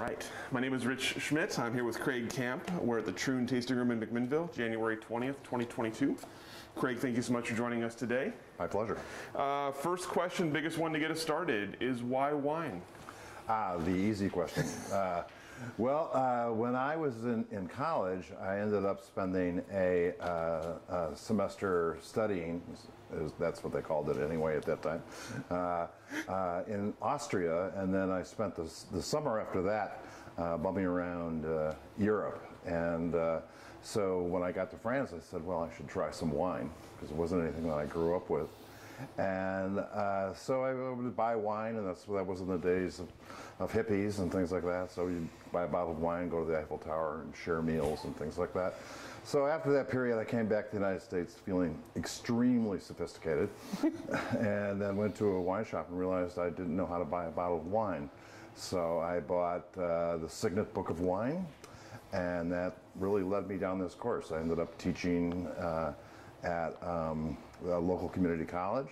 Right. My name is Rich Schmidt. I'm here with Craig Camp. We're at the Troon Tasting Room in McMinnville, January 20th, 2022. Craig, thank you so much for joining us today. My pleasure. Uh, first question, biggest one to get us started, is why wine? Ah, the easy question. uh, well, uh, when I was in, in college, I ended up spending a, uh, a semester studying, is, that's what they called it anyway at that time, uh, uh, in Austria, and then I spent the, the summer after that uh, bumping around uh, Europe. And so when I got to France, I said, well, I should try some wine, because it wasn't anything that I grew up with. And uh, so I would buy wine, and that's that was in the days of, of, hippies and things like that. So you buy a bottle of wine, go to the Eiffel Tower, and share meals and things like that. So after that period, I came back to the United States feeling extremely sophisticated, and then went to a wine shop and realized I didn't know how to buy a bottle of wine. So I bought uh, the Signet Book of Wine, and that really led me down this course. I ended up teaching. Uh, at um, a local community college.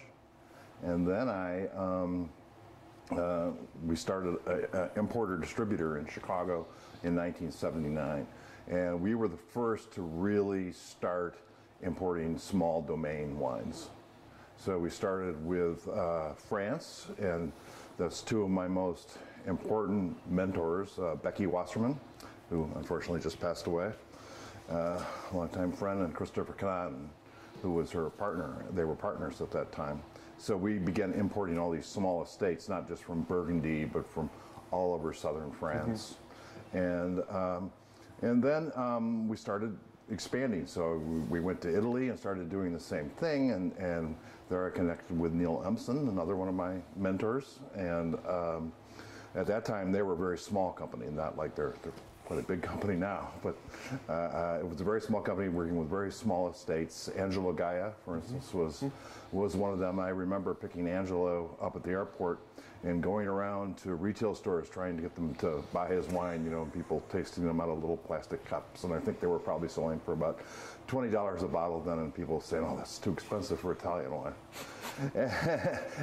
And then I, um, uh, we started an importer distributor in Chicago in 1979. And we were the first to really start importing small domain wines. So we started with uh, France, and that's two of my most important mentors, uh, Becky Wasserman, who unfortunately just passed away, uh, longtime friend, and Christopher Cannan, who was her partner. They were partners at that time. So we began importing all these small estates, not just from Burgundy, but from all over southern France. Mm-hmm. And, um, and then um, we started expanding. So we, we, went to Italy and started doing the same thing. And, and there I connected with Neil Empson, another one of my mentors. And um, at that time, they were a very small company, not like they're, they're quite a big company now, but uh, uh, it was a very small company working with very small estates. Angelo Gaja, for instance, was was one of them. I remember picking Angelo up at the airport and going around to retail stores trying to get them to buy his wine. You know, people tasting them out of little plastic cups, and I think they were probably selling for about twenty dollars a bottle then, and people saying, "Oh, that's too expensive for Italian wine."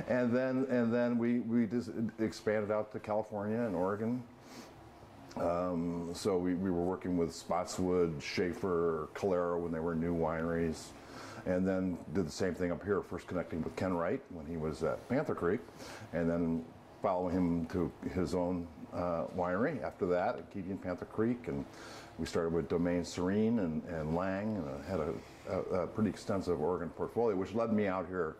and then and then we we just expanded out to California and Oregon um, so we, we were working with Spotswood, Shafer, Calero when they were new wineries. And then did the same thing up here, first connecting with Ken Wright when he was at Panther Creek, and then following him to his own uh, winery after that at Keating Panther Creek. And we started with Domaine Serene and, and Lang, and had a, a, a pretty extensive Oregon portfolio, which led me out here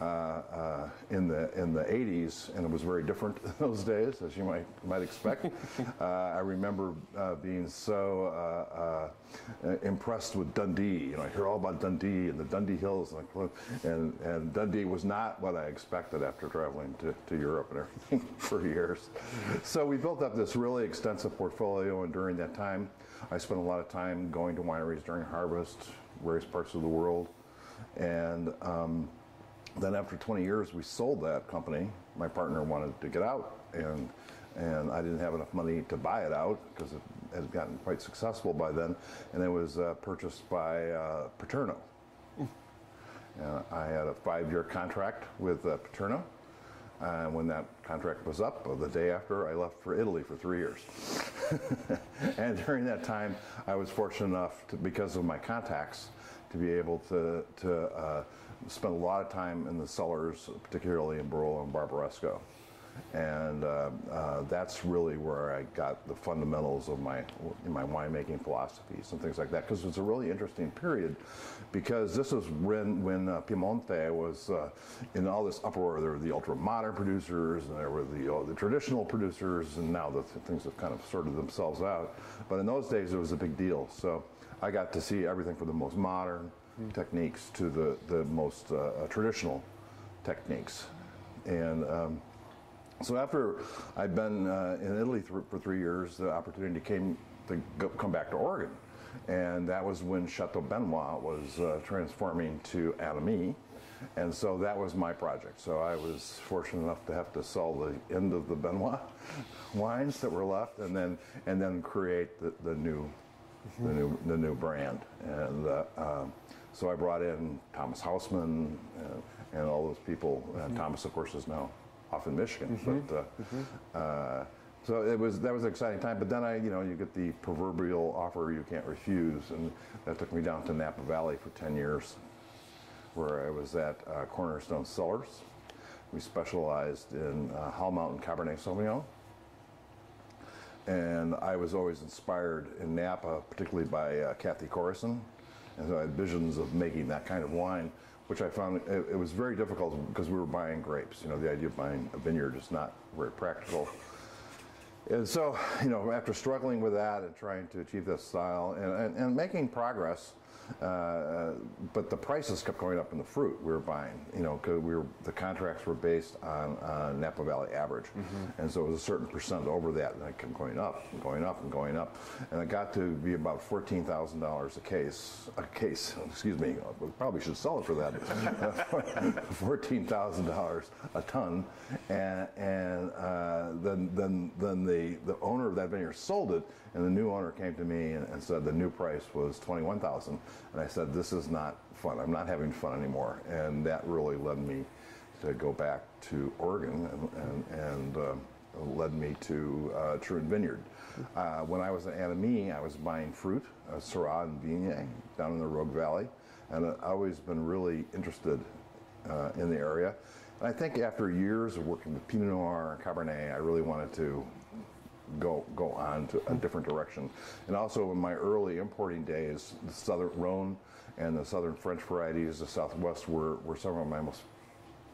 uh, uh, in the in the 80s, and it was very different in those days, as you might might expect. uh, I remember uh, being so uh, uh, impressed with Dundee. You know, I hear all about Dundee and the Dundee Hills, and, and, and Dundee was not what I expected after traveling to, to Europe and everything for years. So we built up this really extensive portfolio, and during that time, I spent a lot of time going to wineries during harvest, various parts of the world, and um, then after 20 years, we sold that company. My partner wanted to get out, and and I didn't have enough money to buy it out because it had gotten quite successful by then, and it was uh, purchased by uh, Paterno. Uh, I had a five-year contract with uh, Paterno, and when that contract was up, the day after, I left for Italy for three years. and during that time, I was fortunate enough, to, because of my contacts, to be able to to uh, spent a lot of time in the cellars, particularly in Barolo and Barbaresco. And uh, uh, that's really where I got the fundamentals of my my winemaking philosophies and things like that. Because it's a really interesting period, because this was when when uh, Piemonte was uh, in all this uproar. There were the ultra modern producers, and there were the uh, the traditional producers, and now the things have kind of sorted themselves out. But in those days, it was a big deal. So I got to see everything from the most modern techniques to the, the most uh, uh, traditional techniques. And um, so after I'd been uh, in Italy th- for three years, the opportunity came to go, come back to Oregon. And that was when Chateau Benoit was uh, transforming to Anne Amie. And so that was my project. So I was fortunate enough to have to sell the end of the Benoit wines that were left, and then and then create the, the new the new the new brand. And uh, um, so I brought in Thomas Houseman uh, and all those people. And Thomas, of course, is now off in Michigan, but. Uh, uh, so it was that was an exciting time, but then I, you know, you get the proverbial offer you can't refuse, and that took me down to Napa Valley for 10 years, where I was at uh, Cornerstone Cellars. We specialized in uh, Howell Mountain Cabernet Sauvignon, and I was always inspired in Napa, particularly by uh, Cathy Corison, and so I had visions of making that kind of wine, which I found it, it was very difficult because we were buying grapes. You know, the idea of buying a vineyard is not very practical. And so, you know, after struggling with that and trying to achieve this style and, and, and making progress, uh, but the prices kept going up in the fruit we were buying. You know, because we were the contracts were based on uh, Napa Valley average, and so it was a certain percent over that, and it kept going up and going up and going up, and it got to be about fourteen thousand dollars a case. A case, excuse me. We probably should sell it for that. fourteen thousand dollars a ton, and and uh, then then then the the owner of that vineyard sold it, and the new owner came to me and, and said the new price was twenty one thousand, and I said this is not fun. I'm not having fun anymore, and that really led me to go back to Oregon and and, and uh, led me to uh, Troon Vineyard. Uh, when I was at Anne Amie, I was buying fruit, uh, Syrah and Viognier, down in the Rogue Valley, and I've always been really interested uh, in the area. And I think after years of working with Pinot Noir and Cabernet, I really wanted to go go on to a different direction. And also in my early importing days, the Southern Rhone and the Southern French varieties, the Southwest were, were some of my most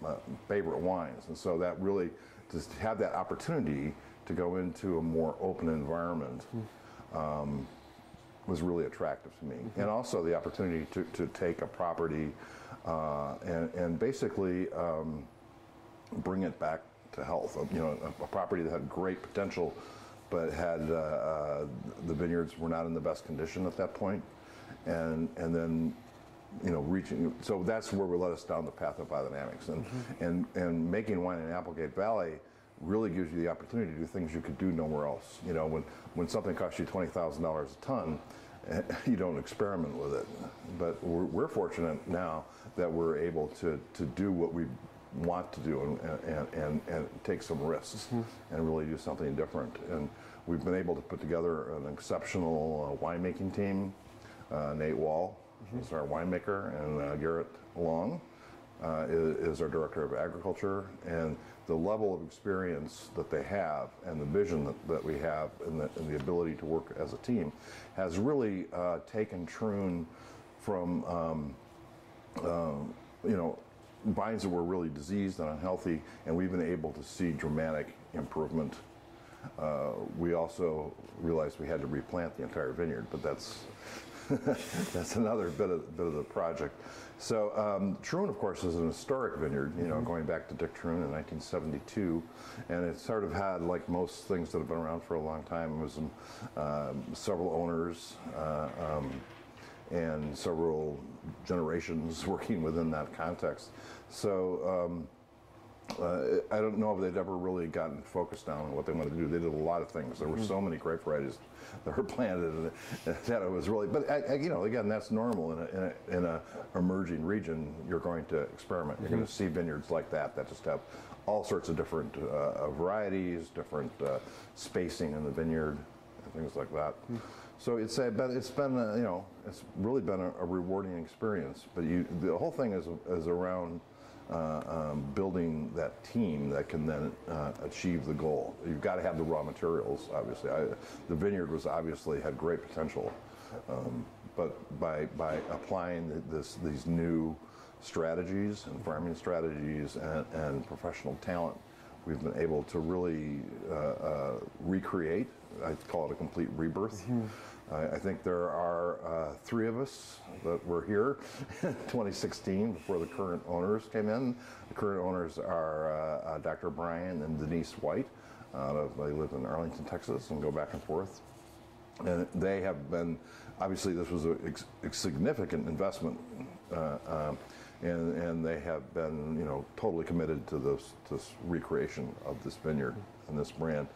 uh, favorite wines. And so that really, to have that opportunity to go into a more open environment um, was really attractive to me. And also the opportunity to, to take a property uh, and, and basically um, bring it back to health. You know, a, a property that had great potential, but had uh, uh, the vineyards were not in the best condition at that point, and and then you know reaching. So that's where we led us down the path of biodynamics, and and and making wine in Applegate Valley really gives you the opportunity to do things you could do nowhere else. You know, when when something costs you twenty thousand dollars a ton. You don't experiment with it, but we're, we're fortunate now that we're able to, to do what we want to do and, and, and, and take some risks and really do something different. And we've been able to put together an exceptional uh, winemaking team. Uh, Nate Wall is our winemaker, and uh, Garrett Long uh, is, is our director of agriculture. And the level of experience that they have and the vision that, that we have and the, and the ability to work as a team has really uh, taken Troon from um, um, you know, vines that were really diseased and unhealthy, and we've been able to see dramatic improvement. Uh, we also realized we had to replant the entire vineyard, but that's that's another bit of bit of the project. So um, Troon, of course, is an historic vineyard. You know, going back to Dick Troon in 1972, and it sort of had, like most things that have been around for a long time, was um, um, several owners. Uh, um, and several generations working within that context. So um, uh, I don't know if they'd ever really gotten focused down on what they wanted to do. They did a lot of things. There were so many grape varieties that were planted, that it was really. But I, I, you know, again, that's normal in a, in a, in a emerging region. You're going to experiment. You're going to see vineyards like that that just have all sorts of different uh, varieties, different uh, spacing in the vineyard, and things like that. So it's a, but it's been a, you know it's really been a, a rewarding experience. But you the whole thing is is around uh, um, building that team that can then uh, achieve the goal. You've got to have the raw materials. Obviously, I, the vineyard was obviously had great potential, um, but by by applying this these new strategies and farming strategies and, and professional talent, we've been able to really uh, uh, recreate. I call it a complete rebirth. I, I think there are uh, three of us that were here in 2016 before the current owners came in. The current owners are uh, uh, Dr. Brian and Denise White. Of, they live in Arlington, Texas, and go back and forth. and they have been obviously this was a, a significant investment uh, um, and, and they have been you know totally committed to this, this recreation of this vineyard and this brand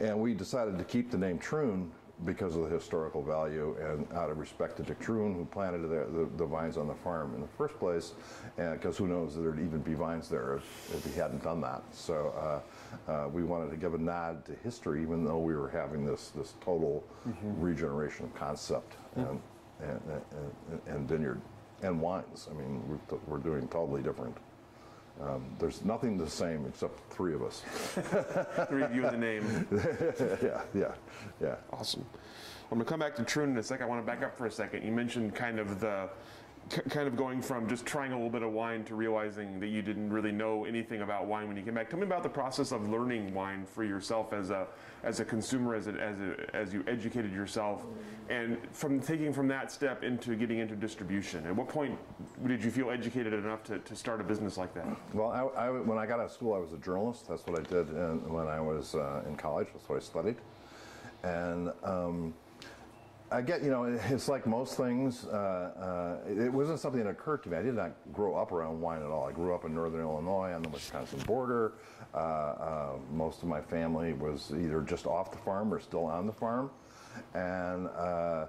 and we decided to keep the name Troon because of the historical value and out of respect to Dick Troon, who planted the, the, the vines on the farm in the first place, because who knows that there'd even be vines there if, if he hadn't done that. So uh, uh, we wanted to give a nod to history, even though we were having this, this total regeneration of concept and, and, and, and vineyard and wines. I mean, we're, we're doing totally different. Um, there's nothing the same except three of us. Three of you in the name. yeah, yeah, yeah. Awesome. I'm going to come back to Troon in a second. I want to back up for a second. You mentioned kind of the kind of going from just trying a little bit of wine to realizing that you didn't really know anything about wine when you came back. Tell me about the process of learning wine for yourself as a as a consumer, as a, as a, as you educated yourself, and from taking from that step into getting into distribution. At what point did you feel educated enough to, to start a business like that? Well, I, I- when I got out of school, I was a journalist. That's what I did in, when I was uh, in college. That's what I studied. And um, I get, you know, it's like most things. Uh, uh, it wasn't something that occurred to me. I did not grow up around wine at all. I grew up in northern Illinois on the Wisconsin border. Uh, uh, most of my family was either just off the farm or still on the farm. And uh,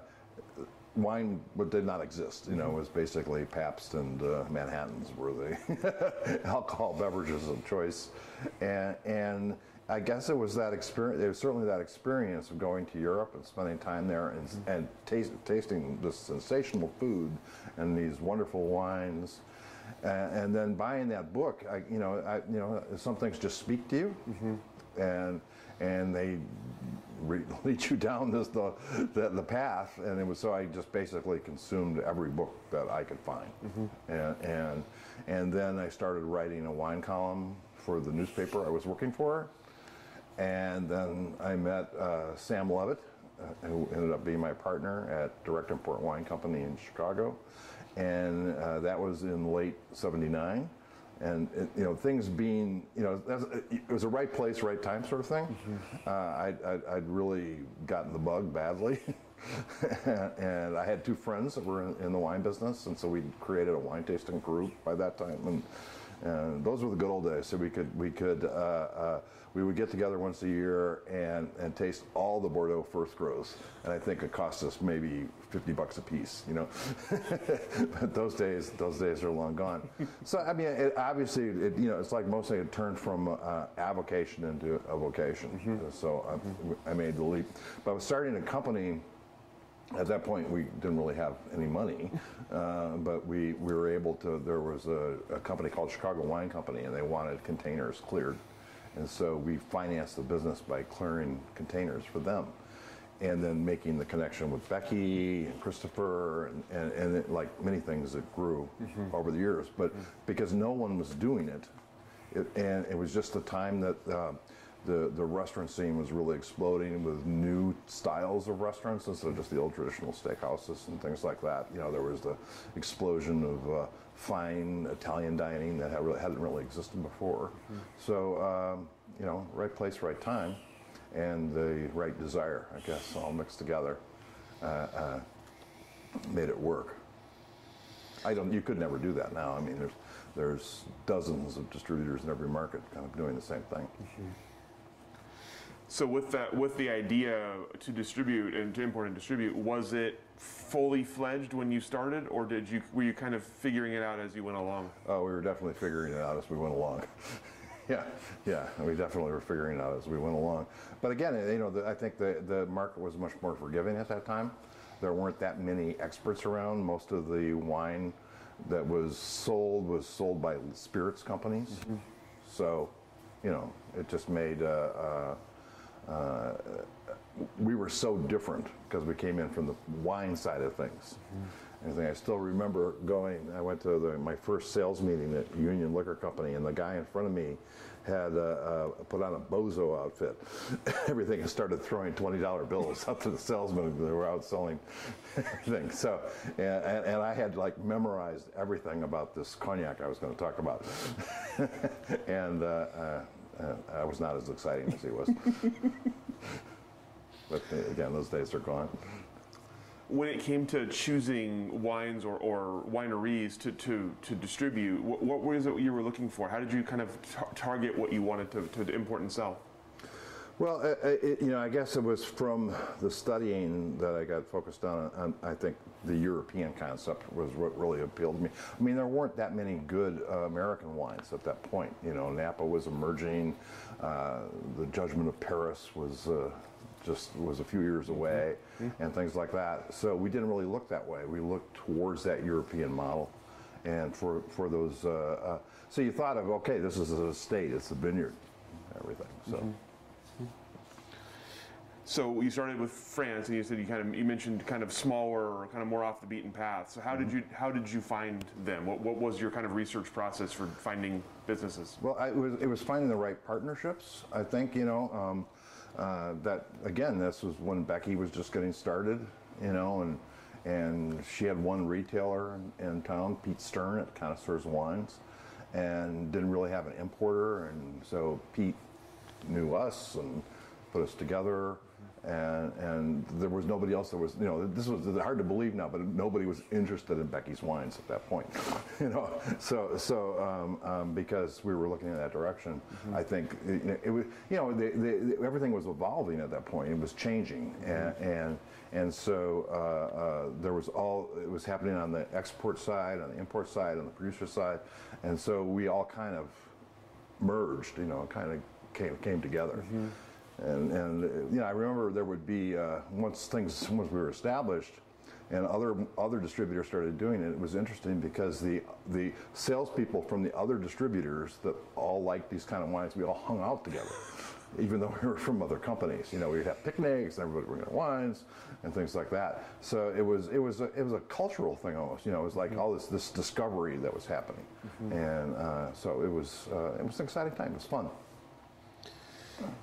wine did not exist. You know, it was basically Pabst and uh, Manhattans were the alcohol beverages of choice, and and I guess it was that experience. It was certainly that experience of going to Europe and spending time there and mm-hmm. and taste, tasting this sensational food and these wonderful wines. And, and then buying that book, I, you know, I, you know, some things just speak to you, mm-hmm. and and they re- lead you down this the, the the path. And it was so I just basically consumed every book that I could find. Mm-hmm. And and and then I started writing a wine column for the newspaper I was working for and then I met uh, Sam Levitt uh, who ended up being my partner at Direct Import Wine Company in Chicago. And uh, that was in late 79 and it, you know things being you know that's, it was a right place right time sort of thing. Uh, I'd, I'd, I'd really gotten the bug badly. And i had two friends that were in, in the wine business. And so we created a wine tasting group by that time. And and those were the good old days. So we could we could uh, uh, we would get together once a year and and taste all the Bordeaux first grows. And I think it cost us maybe fifty bucks a piece. You know, but those days those days are long gone. So I mean, it, obviously, it, you know, it's like most things. It turned from uh, avocation into a vocation. So I, I made the leap. But I was starting a company at that point we didn't really have any money uh, but we, we were able to there was a, a company called chicago wine company and they wanted containers cleared. And so we financed the business by clearing containers for them and then making the connection with becky and christopher and, and, and it, like many things that grew over the years. But because no one was doing it, it and it was just the time that uh, the, the restaurant scene was really exploding with new styles of restaurants instead of just the old traditional steakhouses and things like that. You know, there was the explosion of uh, fine Italian dining that had really, hadn't really existed before. So, um, you know, right place, right time, and the right desire, I guess, all mixed together, uh, uh, made it work. I don't. You could never do that now. I mean, there's there's dozens of distributors in every market, kind of doing the same thing. So with that, with the idea to distribute and to import and distribute, was it fully fledged when you started, or did you were you kind of figuring it out as you went along? Oh, we were definitely figuring it out as we went along. yeah, yeah, we definitely were figuring it out as we went along. But again, you know, the, I think the the market was much more forgiving at that time. There weren't that many experts around. Most of the wine that was sold was sold by spirits companies. So, you know, it just made. Uh, uh, uh, we were so different because we came in from the wine side of things. And I still remember going. I went to the, my first sales meeting at Union Liquor Company, and the guy in front of me had uh, uh, put on a bozo outfit. everything and started throwing twenty dollar bills up to the salesmen who were out selling everything. So, and, and, and I had like memorized everything about this cognac I was going to talk about, and. Uh, uh, I was not as exciting as he was. But uh, again, those days are gone. When it came to choosing wines or, or wineries to, to, to distribute, what, what was it you were looking for? How did you kind of tar- target what you wanted to, to import and sell? Well, uh, it, you know, I guess it was from the studying that I got focused on, on. I think the European concept was what really appealed to me. I mean, there weren't that many good uh, American wines at that point. You know, Napa was emerging. Uh, the Judgment of Paris was uh, just was a few years away, mm-hmm. and things like that. So we didn't really look that way. We looked towards that European model, and for for those. Uh, uh, so you thought of okay, this is a estate. It's a vineyard, everything. So. Mm-hmm. So you started with France, and you said you kind of you mentioned kind of smaller, kind of more off the beaten path. So how did mm-hmm. you how did you find them? What, what was your kind of research process for finding businesses? Well, I, it was it was finding the right partnerships. I think you know um, uh, that again. This was when Becky was just getting started, you know, and and she had one retailer in, in town, Pete Stern at Connoisseurs Wines, and didn't really have an importer, and so Pete knew us and put us together and and there was nobody else that was you know this was hard to believe now but nobody was interested in Becky's wines at that point you know so so um, um, because we were looking in that direction mm-hmm. I think it, it, was you know the, the, everything was evolving at that point it was changing mm-hmm. and, and and so uh, uh, there was all it was happening on the export side on the import side on the producer side and so we all kind of merged you know kind of came came together. Mm-hmm. And, and you know, I remember there would be uh, once things once we were established, and other other distributors started doing it. It was interesting because the the salespeople from the other distributors that all liked these kind of wines, we all hung out together, even though we were from other companies. You know, we'd have picnics, and everybody would get wines and things like that. So it was it was a, it was a cultural thing almost. You know, it was like mm-hmm. all this this discovery that was happening, mm-hmm. and uh, so it was uh, it was an exciting time. It was fun.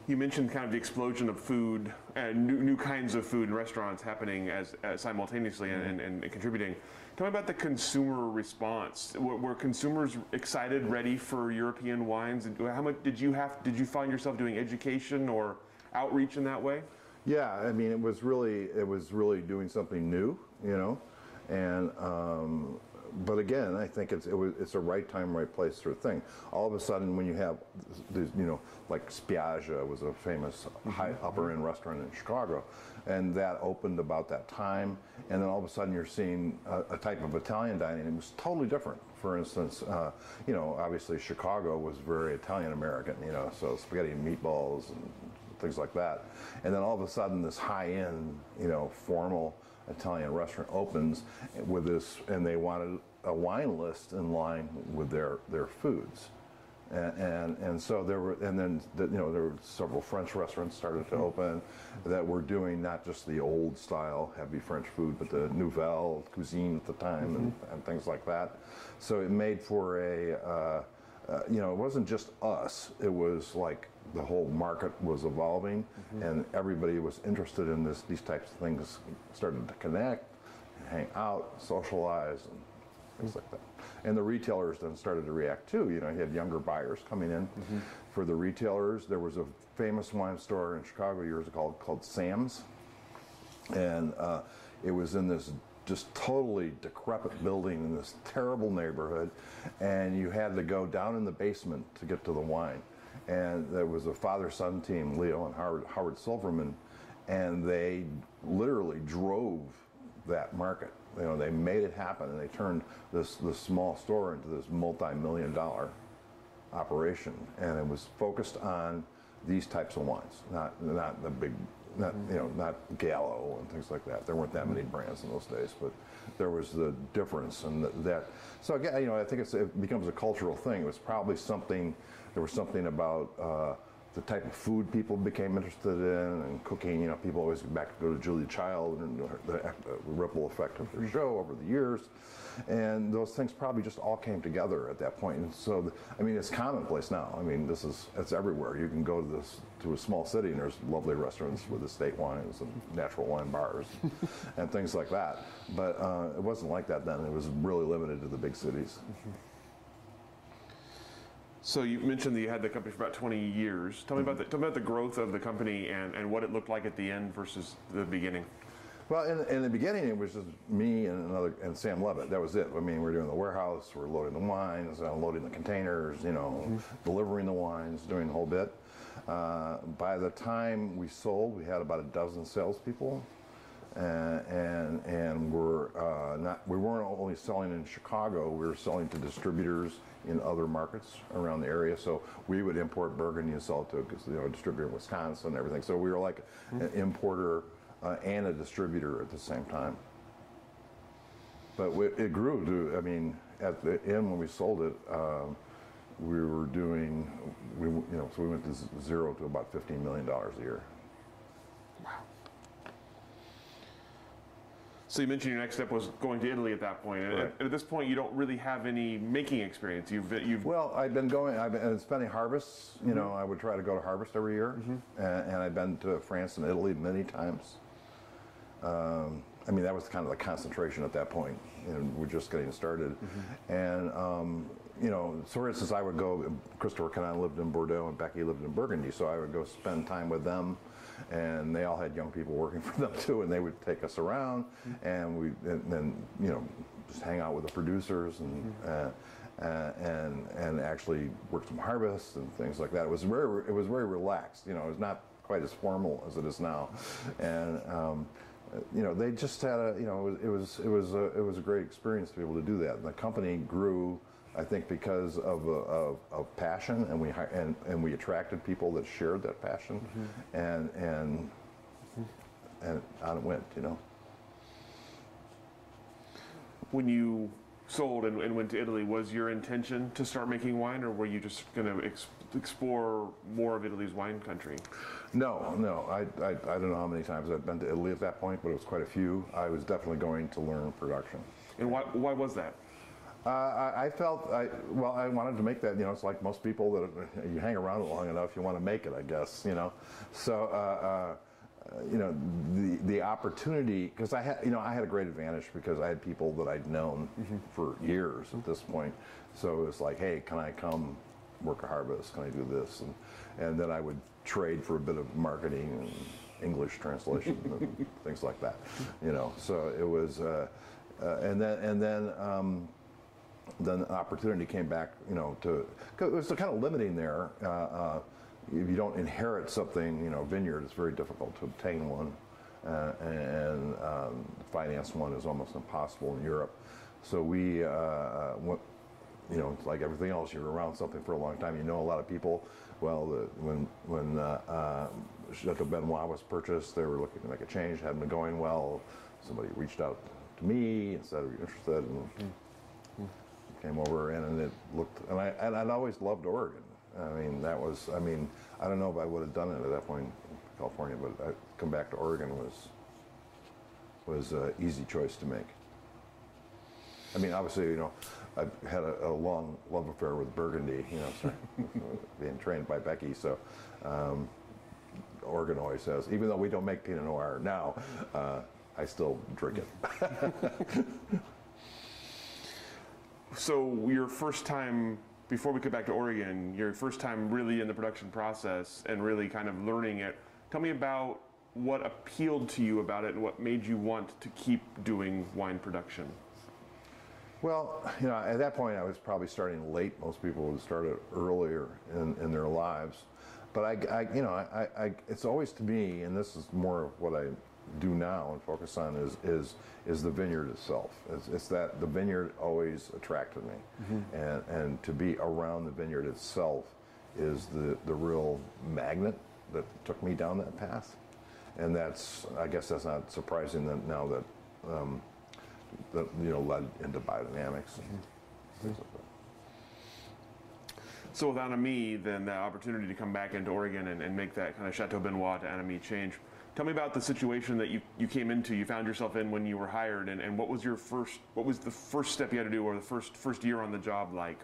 You mentioned kind of the explosion of food and new, new kinds of food and restaurants happening as, as simultaneously and, and, and, contributing. Tell me about the consumer response. Were, were, consumers excited, ready for European wines? How much did you have? Did you find yourself doing education or outreach in that way? Yeah, I mean, it was really it was really doing something new, you know, and um, but again, I think it's it was, it's a right time, right place sort of thing. All of a sudden, when you have, you know, like Spiaggia was a famous mm-hmm. high upper end restaurant in Chicago, and that opened about that time. And then all of a sudden, you're seeing a, a type of Italian dining. It was totally different. For instance, uh, you know, obviously Chicago was very Italian American. You know, so spaghetti and meatballs and things like that. And then all of a sudden, this high end, you know, formal Italian restaurant opens with this, and they wanted a wine list in line with their their foods. And, and, and so there were and then the, you know there were several French restaurants started to open that were doing not just the old style heavy French food but the nouvelle cuisine at the time mm-hmm. and, and things like that. So it made for a uh, uh, you know it wasn't just us. It was like the whole market was evolving mm-hmm. and everybody was interested in this these types of things started to connect hang out socialize and things like that. And the retailers then started to react too. You know you had younger buyers coming in. Mm-hmm. for the retailers there was a famous wine store in chicago years ago called, called sam's. And uh, it was in this just totally decrepit building in this terrible neighborhood. And you had to go down in the basement to get to the wine and there was a father-son team, Leo and Howard, Howard Silverman, and they literally drove that market. You know, they made it happen, and they turned this this small store into this multi-million dollar operation, and it was focused on these types of wines, not not the big, not you know, not Gallo and things like that. There weren't that many brands in those days, but there was the difference, and that. So again, you know, I think it becomes a cultural thing. It was probably something there was something about uh, the type of food people became interested in and cooking. You know, people always go back to go to Julia Child and the, ripple effect of her mm-hmm. show over the years. And those things probably just all came together at that point. And so, the, I mean, it's commonplace now. I mean, this is it's everywhere. You can go to this to a small city and there's lovely restaurants with estate wines and natural wine bars and things like that. But uh, it wasn't like that then. It was really limited to the big cities. So you mentioned that you had the company for about 20 years. Tell me about the, tell me about the growth of the company and, and what it looked like at the end versus the beginning. Well, in, in the beginning, it was just me and another and Sam Levitt. That was it. I mean, we are doing the warehouse, we are loading the wines, unloading the containers, you know, mm-hmm. delivering the wines, doing the whole bit. Uh, by the time we sold, we had about a dozen salespeople, and and, and we're uh, not. We weren't only selling in Chicago; we were selling to distributors in other markets around the area. So we would import Burgundy and sell it to you know, a distributor in Wisconsin and everything. So we were like mm-hmm. an importer uh, and a distributor at the same time. But it grew to, I mean, at the end when we sold it, um, we were doing, we, you know, so we went to zero to about $15 million a year. So you mentioned your next step was going to Italy at that point. Right. At, at, this point, you don't really have any making experience. You've you've well, I've been going. I've been spending harvests. You mm-hmm. know, I would try to go to harvest every year, mm-hmm. and, and, I've been to France and Italy many times. Um, I mean, that was kind of the concentration at that point, and we're just getting started. Mm-hmm. And um, you know, so for instance, I would go. Christopher Cannan lived in Bordeaux, and Becky lived in Burgundy, so I would go spend time with them and they all had young people working for them too, and they would take us around, and we and then you know just hang out with the producers and. Uh, uh, and and actually work some harvests and things like that. It was very it was very relaxed. You know, it was not quite as formal as it is now, and um, you know they just had a you know it was it was it was a, it was a great experience to be able to do that. And the company grew I think because of, of, of, passion, and we and, and we attracted people that shared that passion, mm-hmm. and and and on it went, you know. When you sold and, and, went to Italy, was your intention to start making wine, or were you just going to ex- explore more of Italy's wine country? No, no. I, I, I don't know how many times I've been to Italy at that point, but it was quite a few. I was definitely going to learn production. And why, why was that? Uh, I, I, felt, I, well, I wanted to make that, you know, it's like most people that you hang around long enough, you want to make it, I guess, you know. So, uh, uh, you know, the, the opportunity, because I had, you know, I had a great advantage because I had people that I'd known mm-hmm. for years at this point. So it was like, hey, can I come work a harvest? Can I do this? And, and then I would trade for a bit of marketing and English translation and things like that, you know. So it was, uh, uh, and then, and then, um, then the opportunity came back, you know, to, it was kind of limiting there. Uh, uh, if you don't inherit something, you know, vineyard, it's very difficult to obtain one. Uh, and um, finance one is almost impossible in Europe. So we, uh, went, you know, like everything else, you're around something for a long time. You know a lot of people. Well, the, when when uh, uh, Chateau Benoit was purchased, they were looking to make a change. Hadn't been going well. Somebody reached out to me and said, "Are you interested?" And, mm-hmm came over and, and it looked, and I and I'd always loved Oregon. I mean, that was, I mean, I don't know if I would have done it at that point in California, but I come back to Oregon was was an easy choice to make. I mean, obviously, you know, I've had a, a long love affair with Burgundy, you know, being trained by Becky, so um, Oregon always says, even though we don't make Pinot Noir now, uh, I still drink it. So your first time before we get back to Oregon, your first time really in the production process and really kind of learning it. Tell me about what appealed to you about it and what made you want to keep doing wine production. Well, you know, at that point I was probably starting late. Most people would start it earlier in, in their lives. But I, I you know, I, I, it's always to me, and this is more of what I do now and focus on is is is the vineyard itself. It's, it's that the vineyard always attracted me, mm-hmm. and and to be around the vineyard itself is the the real magnet that took me down that path, and that's I guess that's not surprising that now that um, that you know led into biodynamics. Mm-hmm. So with Anne Amie, then the opportunity to come back into Oregon and, and make that kind of Chateau Benoit to Anne Amie change Tell me about the situation that you, you came into, you found yourself in when you were hired, and, and what was your first, what was the first step you had to do, or the first first year on the job like?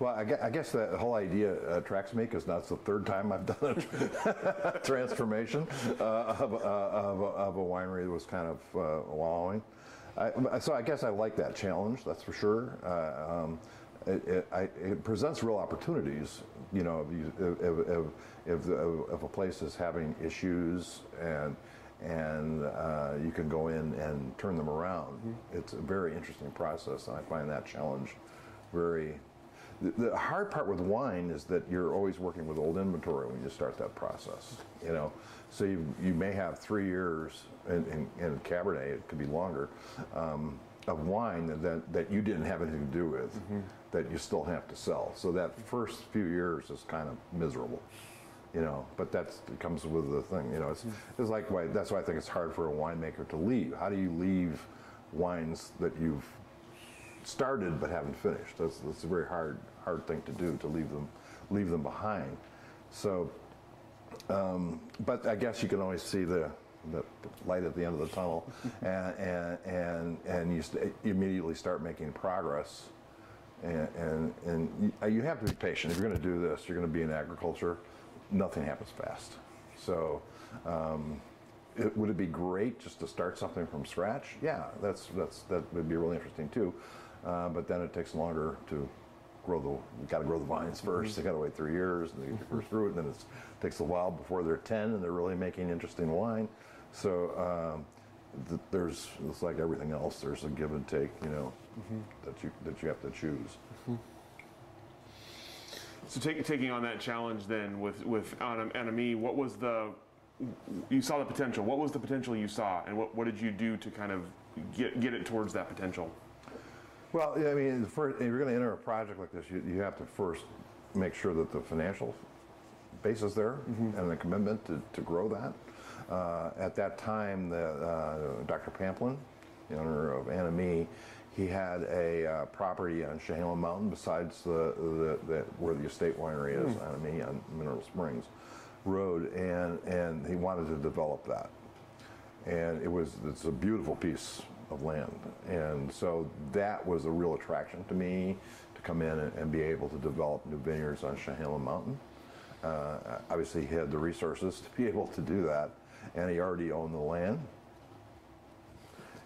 Well, I guess, I guess that whole idea attracts me because that's the third time I've done a transformation uh, of, uh, of, a, of, a, winery that was kind of uh, wallowing. I, so I guess I like that challenge, that's for sure. Uh, um, it, it, I, it presents real opportunities. You know, if, if, if, if, if a place is having issues and and uh, you can go in and turn them around. It's a very interesting process, and I find that challenge very. The, the hard part with wine is that you're always working with old inventory when you start that process. You know, so you, you may have three years in, in, in Cabernet, it could be longer, um, of wine that, that, you didn't have anything to do with, that you still have to sell. So that first few years is kind of miserable you know but that's it comes with the thing you know it's, it's like why that's why i think it's hard for a winemaker to leave. How do you leave wines that you've started but haven't finished? That's, that's a very hard hard thing to do to leave them leave them behind. So um, but i guess you can always see the the light at the end of the tunnel and and and, and you, st- you immediately start making progress and, and, and you, you have to be patient. If you're going to do this, you're going to be in agriculture. Nothing happens fast. So, um, it, would it be great just to start something from scratch? Yeah, that's that's that would be really interesting too. Uh, but then it takes longer to grow the. You got to grow the vines 1st You got to wait three years and they get your first fruit, and then it's, it takes a while before they're ten and they're really making interesting wine. So. Um, th- there's it's like everything else. There's a give and take, you know, mm-hmm. that you that you have to choose. Mm-hmm. So take, taking on that challenge then with with Anne Amie, what was the you saw the potential? What was the potential you saw, and what, what did you do to kind of get get it towards that potential? Well, I mean, first, if you're going to enter a project like this, you, you have to first make sure that the financial base is there mm-hmm. and the commitment to, to grow that. Uh, at that time, the, uh, Dr. Pamplin, the owner of Anne Amie, he had a uh, property on Chehalem Mountain besides the, the, the where the estate winery is, Anne Amie on Mineral Springs Road, and, and he wanted to develop that and it was it's a beautiful piece of land and so that was a real attraction to me to come in and, and be able to develop new vineyards on Chehalem Mountain. Uh, obviously, he had the resources to be able to do that, and he already owned the land.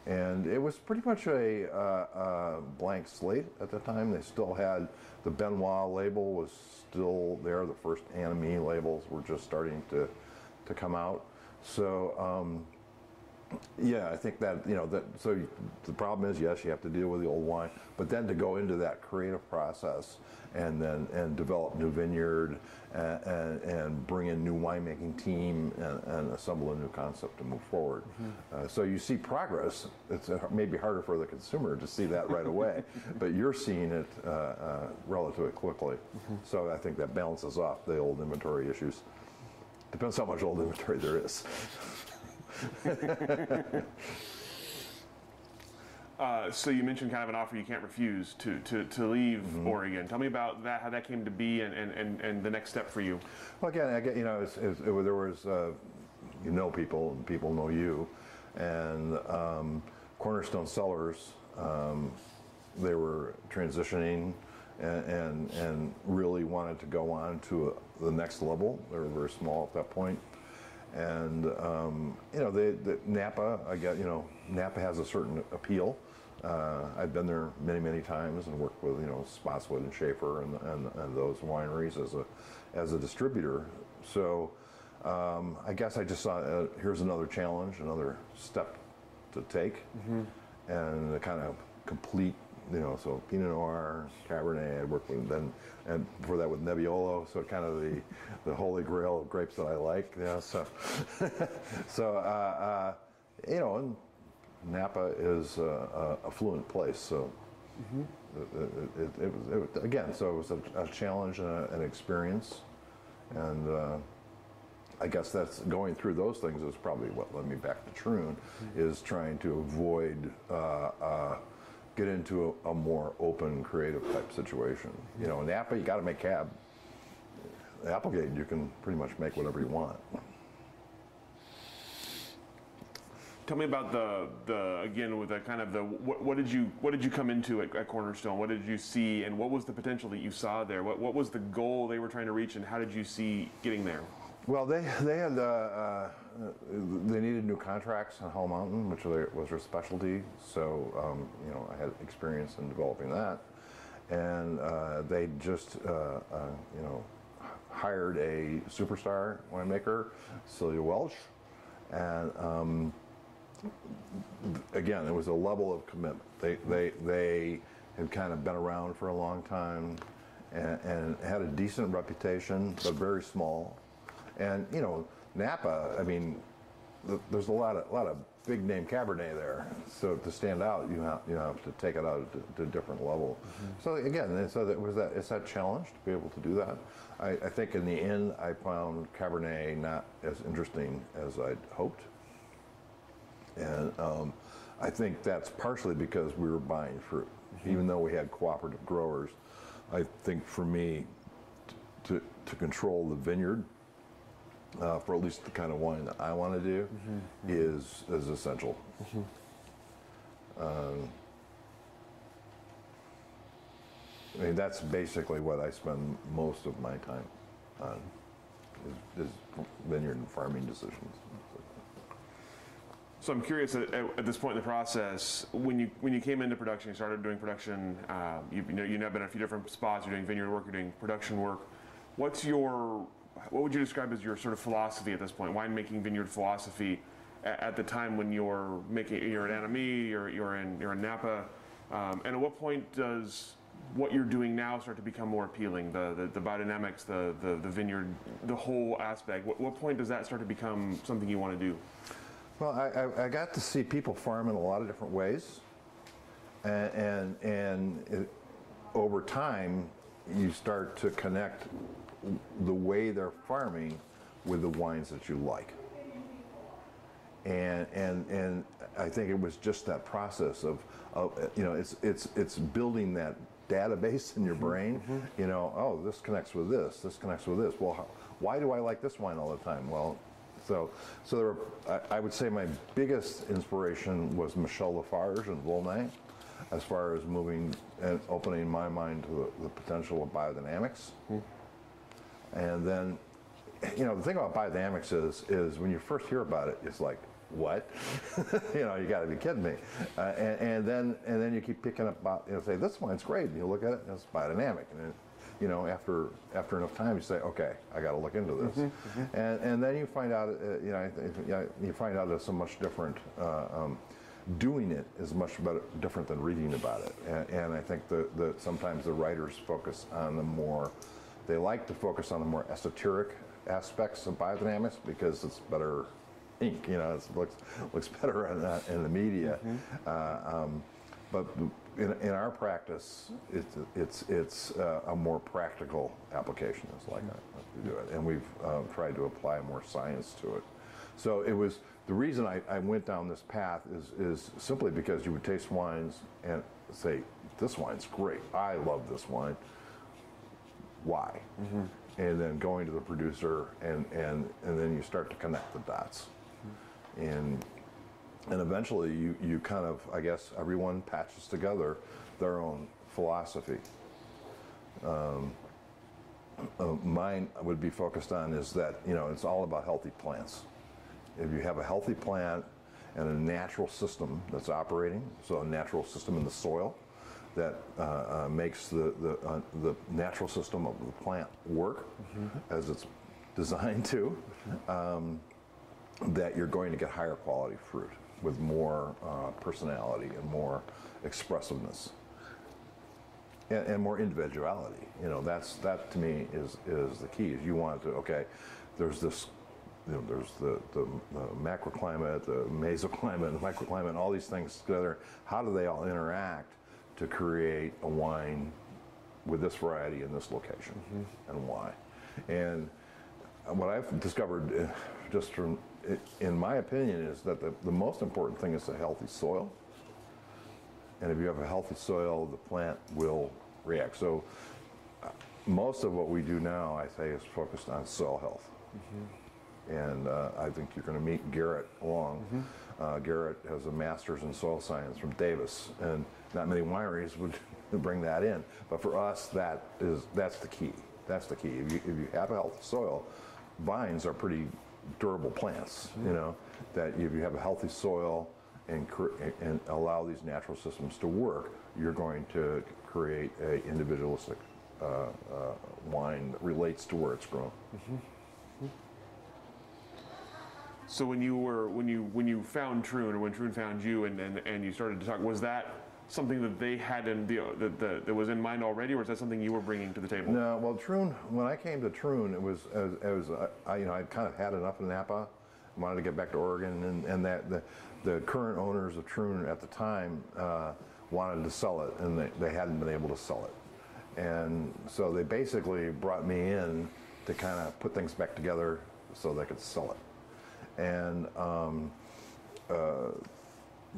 And it was pretty much a uh, uh, blank slate at the time. They still had the Benoit label was still there. The first Anne Amie labels were just starting to to come out. So um, yeah, I think that you know that. So the problem is, yes, you have to deal with the old wine, but then to go into that creative process and then and develop new vineyard and and, and bring in new winemaking team and, and assemble a new concept to move forward. Uh, so you see progress. It's uh, maybe harder for the consumer to see that right away, but you're seeing it uh, uh, relatively quickly. So I think that balances off the old inventory issues. Depends how much old inventory there is. Uh, so you mentioned kind of an offer you can't refuse to to, to leave Oregon. Tell me about that, how that came to be, and, and, and, and the next step for you. Well, again, I get, you know, it's, it's, it, was- there was, uh, you know people, and people know you, and um, Cornerstone Cellars, um, they were transitioning and, and, and really wanted to go on to a, the next level. They were very small at that point. And, um, you know, they, the, Napa, I get, you know, Napa has a certain appeal. Uh, I've been there many, many times and worked with, you know, Spotswood and Shafer and, and, and those wineries as a, as a distributor. So um, I guess I just saw, uh, here's another challenge, another step to take and to kind of complete, you know, so Pinot Noir, Cabernet, I worked with then, and before that with Nebbiolo, so kind of the, the holy grail of grapes that I like, you know, so, so, uh, uh, you know, and Napa is a, a, fluent place, so. It, it, it, it was, it was, again, so it was a, a challenge and a, an experience, and uh, I guess that's going through those things is probably what led me back to Troon, is trying to avoid uh, uh, get into a, a more open, creative type situation. You know, in Napa, you got to make cab. Applegate, you can pretty much make whatever you want. Tell me about the the again with the kind of the what, what did you what did you come into at, at Cornerstone? What did you see, and what was the potential that you saw there? What what was the goal they were trying to reach, and how did you see getting there? Well, they they had uh, uh, they needed new contracts on Howell Mountain, which was their- specialty. So um, you know, I had experience in developing that, and uh, they just uh, uh, you know hired a superstar winemaker, Celia Welch, and um, again, it was a level of commitment. They they they had kind of been around for a long time, and, and had a decent reputation, but very small. And you know, Napa. I mean, there's a lot of a lot of big name Cabernet there. So to stand out, you have you have to take it out to, to a different level. So again, so that was that it's that challenge to be able to do that. I, I think in the end, I found Cabernet not as interesting as I'd hoped. And um, I think that's partially because we were buying fruit. Even though we had cooperative growers, I think for me, t- to, to control the vineyard, uh, for at least the kind of wine that I want to do, is is essential. Um, I mean, that's basically what I spend most of my time on, is, is vineyard and farming decisions. So I'm curious at, at, at this point in the process, when you when you came into production, you started doing production. Uh, you, you know you've been in a few different spots. You're doing vineyard work. You're doing production work. What's your what would you describe as your sort of philosophy at this point? Winemaking vineyard philosophy at, at the time when you're making you're at Anne Amie, you're you're in you're in Napa, um, and at what point does what you're doing now start to become more appealing? The the, the biodynamics, the, the the vineyard, the whole aspect. What, what point does that start to become something you want to do? Well, I, I, I got to see people farm in a lot of different ways, and and, and it, over time, you start to connect the way they're farming with the wines that you like. And and and I think it was just that process of, of you know it's it's it's building that database in your mm-hmm. brain. Mm-hmm. You know, oh, this connects with this. This connects with this. Well, how, why do I like this wine all the time? Well, so, so there were, I, I would say my biggest inspiration was Michel Lafarge and Volnay, as far as moving and opening my mind to the, the potential of biodynamics. Hmm. And then, you know, the thing about biodynamics is, is when you first hear about it, it's like, what? you know, you got to be kidding me. Uh, and, and then, and then you keep picking up about, you know, say this wine's great, and you look at it, and it's biodynamic, and it, you know, after after enough time, you say, okay, I got to look into this, and and then you find out, uh, you know, I think- yeah, you find out it's a much different. Uh, um, doing it is much better, different than reading about it, and, and I think that sometimes the writers focus on the more, they like to focus on the more esoteric aspects of biodynamics because it's better ink, you know, it looks looks better in, that, in the media. Uh, um, but in, in our practice, it's it's it's uh, a more practical application. Is like to do it, and we've uh, tried to apply more science to it. So it was the reason I, I went down this path is is simply because you would taste wines and say, "This wine's great. I love this wine." Why? And then going to the producer, and and and then you start to connect the dots, and and eventually you, you kind of i guess everyone patches together their own philosophy. Um, uh, mine would be focused on is that you know it's all about healthy plants. If you have a healthy plant and a natural system that's operating so a natural system in the soil that uh, uh, makes the, the, uh, the natural system of the plant work as it's designed to um, that you're going to get higher quality fruit with more uh, personality and more expressiveness and, and more individuality. You know, that's that to me is is the key. Is you want to okay, there's this. You know, there's the, the, the macroclimate, the mesoclimate, the microclimate, and all these things together. How do they all interact to create a wine with this variety in this location, and why? And what I've discovered, uh, just from, in my opinion, is that the, the most important thing is a healthy soil. And if you have a healthy soil, the plant will react. So uh, most of what we do now, I say, is focused on soil health. And uh, I think you're going to meet Garrett Long. Uh, Garrett has a master's in soil science from Davis, and not many wineries would bring that in. But for us, that is that's the key. That's the key. If you, if you have a healthy soil, vines are pretty durable plants. You know that if you have a healthy soil and and allow these natural systems to work, you're going to create a individualistic uh, uh, wine that relates to where it's grown. So when you were when you when you found Troon or when Troon found you and, and, and you started to talk, was that something that they had in the, that, that, that was in mind already, or was that something you were bringing to the table? No, well, Troon. When I came to Troon, it was it was, uh, I, you know I'd kind of had enough in Napa, I wanted to get back to Oregon, and, and that the the current owners of Troon at the time uh, wanted to sell it, and they, they hadn't been able to sell it, and so they basically brought me in to kind of put things back together so they could sell it, and. Um, uh,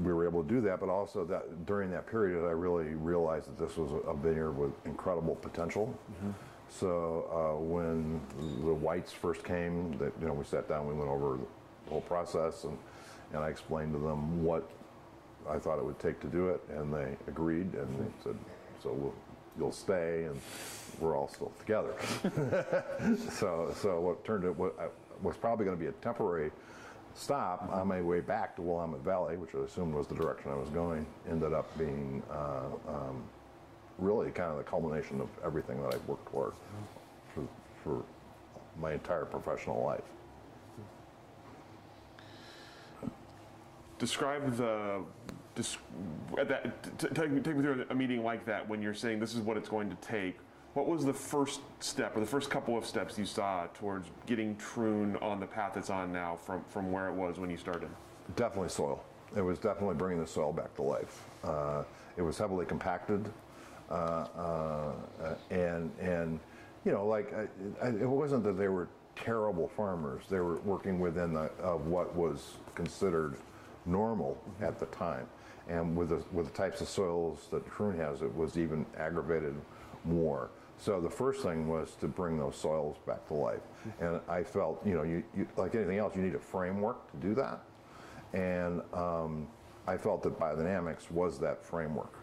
we were able to do that, but also that during that period, I really realized that this was a vineyard with incredible potential. Mm-hmm. So uh, when the whites first came, that you know, we sat down, we went over the whole process, and and I explained to them what I thought it would take to do it, and they agreed, and they said, so we'll, you'll stay, and we're all still together. so so what turned it what was probably going to be a temporary stop on my way back to Willamette Valley, which I assumed was the direction I was going, ended up being uh, um, really kind of the culmination of everything that I've worked toward for, for my entire professional life. Describe the. At that, take, take me through a meeting like that when you're saying this is what it's going to take what was the first step or the first couple of steps you saw towards getting Troon on the path it's on now from, from where it was when you started? Definitely soil. It was definitely bringing the soil back to life. Uh, it was heavily compacted, uh, uh, and and you know, like it wasn't that they were terrible farmers. They were working within the, of what was considered normal mm-hmm. at the time, and with the with the types of soils that Troon has, it was even aggravated more. So the first thing was to bring those soils back to life. And I felt, you know, you, you like anything else, you need a framework to do that. And um, I felt that biodynamics was that framework.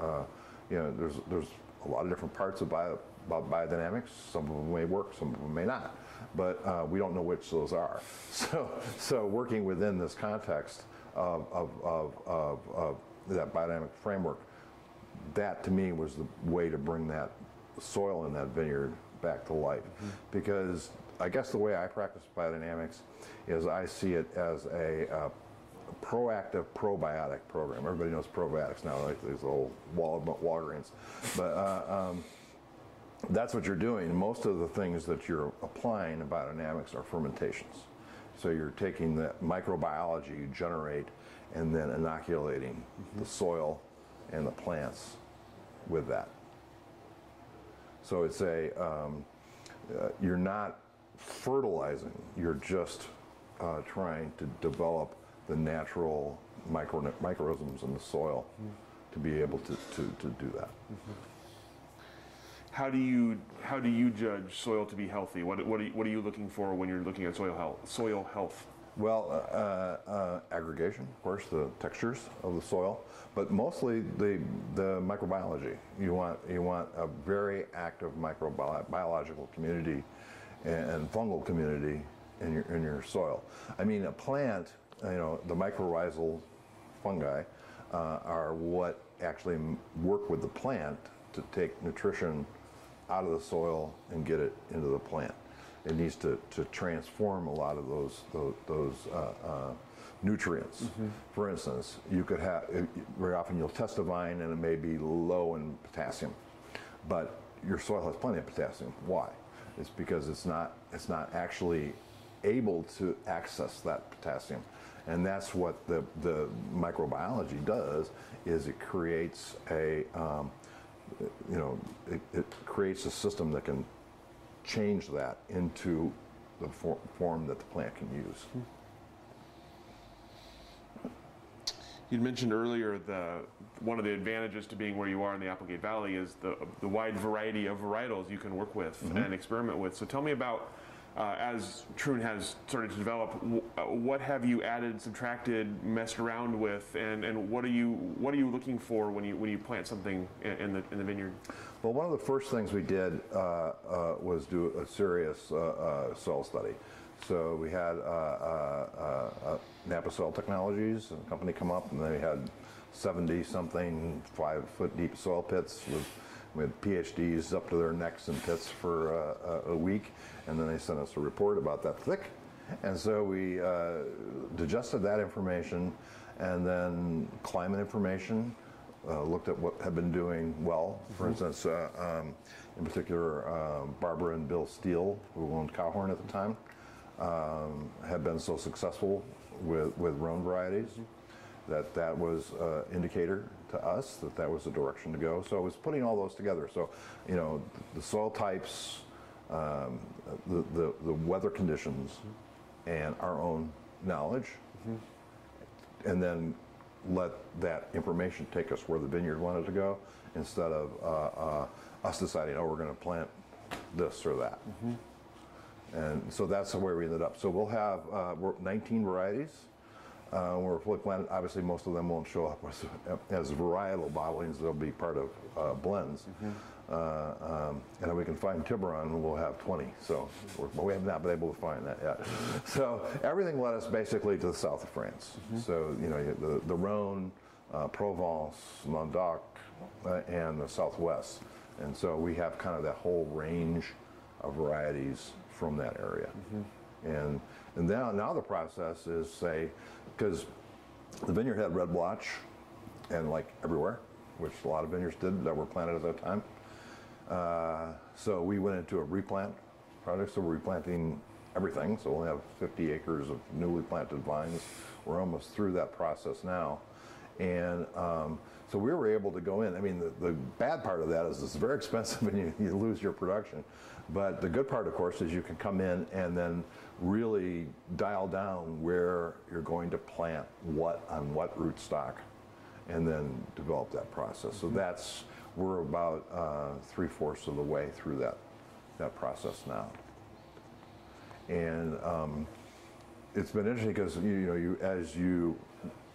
Uh, you know, there's, there's a lot of different parts of bio, about biodynamics. Some of them may work, some of them may not. But uh, we don't know which those are. So, so working within this context of, of, of, of, of that biodynamic framework, that to me was the way to bring that soil in that vineyard back to life. Mm-hmm. Because I guess the way I practice biodynamics is I see it as a, uh, proactive probiotic program. Everybody knows probiotics now, like these old Wal- Walgreens. But uh, um, that's what you're doing. Most of the things that you're applying in biodynamics are fermentations. So you're taking the microbiology you generate and then inoculating mm-hmm. the soil and the plants with that. So it's a, um, uh, you're not fertilizing, you're just uh, trying to develop the natural micro, microorganisms in the soil mm-hmm. to be able to, to, to do that. Mm-hmm. How do you how do you judge soil to be healthy? What, what, are, you, what are you looking for when you're looking at soil health? Soil health. Well, uh, uh, aggregation, of course, the textures of the soil, but mostly the the microbiology. You want you want a very active microbiological community and fungal community in your in your soil. I mean, a plant, you know, the mycorrhizal fungi uh, are what actually work with the plant to take nutrition out of the soil and get it into the plant it needs to, to transform a lot of those those, those uh, uh, nutrients. Mm-hmm. For instance, you could have very often you'll test a vine and it may be low in potassium, but your soil has plenty of potassium. Why? It's because it's not it's not actually able to access that potassium, and that's what the the microbiology does. Is it creates a um, you know it, it creates a system that can change that into the for form that the plant can use. You mentioned earlier the one of the advantages to being where you are in the Applegate Valley is the the wide variety of varietals you can work with mm -hmm. and experiment with. So tell me about uh, as Troon has started to develop, uh, what have you added, subtracted, messed around with, and, and what are you what are you looking for when you when you plant something in, the in the vineyard? Well, one of the first things we did uh, uh was do a serious uh, uh, soil study. So we had Napa Soil Technologies, a company, come up, and they had 70 something, five foot deep soil pits with, with PhDs up to their necks in pits for uh, a, week. And then they sent us a report about that thick. And so we uh, digested that information and then climate information, uh, looked at what had been doing well. For instance, uh, um, in particular, um, Barbara and Bill Steele, who owned Cowhorn at the time, um, had been so successful with, with Rhone varieties that that was an indicator to us that that was the direction to go. So it was putting all those together. So, you know, the soil types, um, the, the, the weather conditions, and our own knowledge, and then let that information take us where the vineyard wanted to go instead of uh, uh, us deciding, oh, we're going to plant this or that. And so that's where we ended up. So we'll have uh, 19 varieties. Uh, we're fully planted. Obviously, most of them won't show up as, as varietal bottlings. They'll be part of uh, blends. Uh, um, and if we can find Tibouren, we'll have 20. So we're, but we have not been able to find that yet. so everything led us basically to the south of France. So you know the, the Rhone, uh, Provence, Languedoc, uh, and the southwest. And so we have kind of that whole range of varieties from that area. And and now now the process is say because the vineyard had red blotch and like everywhere, which a lot of vineyards did that were planted at that time. Uh, so we went into a replant project. So we're replanting everything. So we'll have 50 acres of newly planted vines. We're almost through that process now. And um, so we were able to go in. I mean, the, the bad part of that is it's very expensive and you, you lose your production. But the good part, of course, is you can come in and then really dial down where you're going to plant what on what rootstock and then develop that process. So that's we're about uh, three fourths of the way through that that process now, and um, it's been interesting because you, you know you as you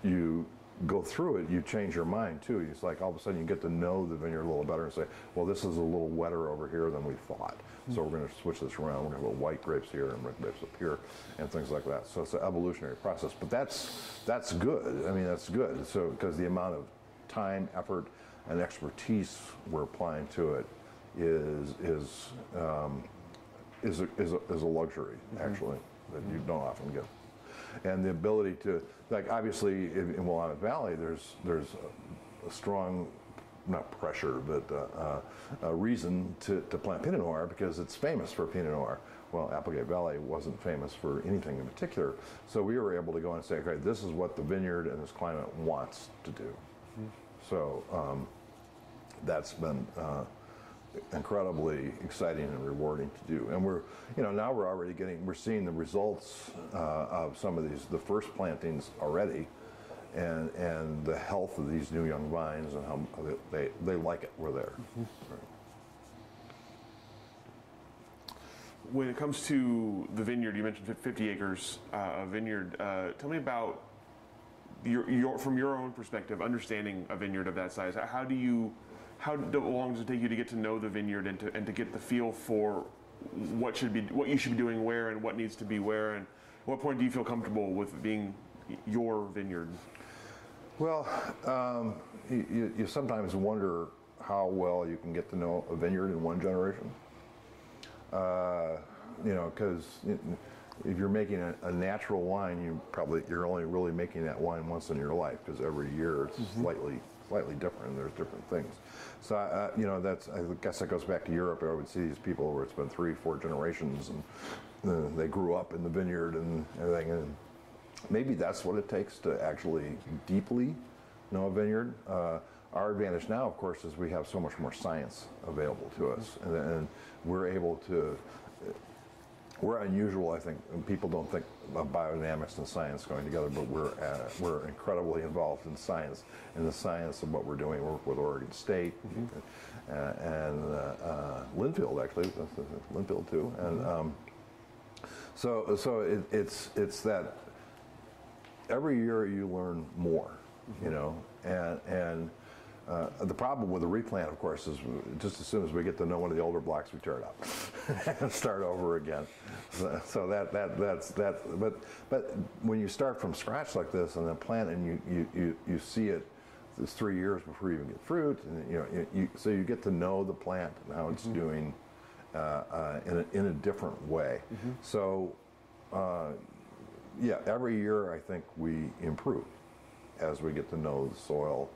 you go through it, you change your mind too. It's like all of a sudden you get to know the vineyard a little better and say, well, this is a little wetter over here than we thought. So we're going to switch this around. We're going to have white grapes here and red grapes up here and things like that. So it's an evolutionary process, but that's that's good. I mean, that's good. So because the amount of time, effort, and expertise we're applying to it is is um, is a, is a, is a luxury actually that you don't often get and the ability to like obviously in, in Willamette Valley there's there's a, a strong not pressure but uh, uh, a reason to, to plant Pinot Noir because it's famous for Pinot Noir. Well, Applegate Valley wasn't famous for anything in particular, so we were able to go and say, okay, this is what the vineyard and this climate wants to do. So um, that's been uh, incredibly exciting and rewarding to do. And we're, you know, now we're already getting, we're seeing the results uh, of some of these, the first plantings already, and and the health of these new young vines and how they they like it. We're there. When it comes to the vineyard, you mentioned 50 acres uh, of vineyard. Uh, tell me about your, your, from your own perspective, understanding a vineyard of that size. How do you, how long does it take you to get to know the vineyard and to, and to get the feel for what should be, what you should be doing where and what needs to be where? And at what point do you feel comfortable with being your vineyard? Well, um, you, you- sometimes wonder how well you can get to know a vineyard in one generation. Uh, you know, because if you're making a, a natural wine, you probably you're only really making that wine once in your life because every year it's slightly slightly different. and There's different things. So uh, you know, that's I guess that goes back to Europe. I would see these people where it's been three, four generations, and uh, they grew up in the vineyard and everything. And maybe that's what it takes to actually deeply know a vineyard. Uh, our advantage now, of course, is we have so much more science available to us, and, and we're able to. We're unusual, I think. People don't think of biodynamics and science going together, but we're uh, we're incredibly involved in science, in the science of what we're doing. We work with Oregon State uh, and uh, uh, Linfield, actually, Linfield too, and. Um, so, so it, it's it's that every year you learn more, you know, and and uh, the problem with the replant, of course, is just as soon as we get to know one of the older blocks, we tear it up and start over again. So, so that that that's that. But but when you start from scratch like this and then plant and you you you, you see it it's three years before you even get fruit, and you know, you, you, so you get to know the plant and how it's doing uh, uh, in, a, in a different way. So, uh, yeah, every year I think we improve as we get to know the soil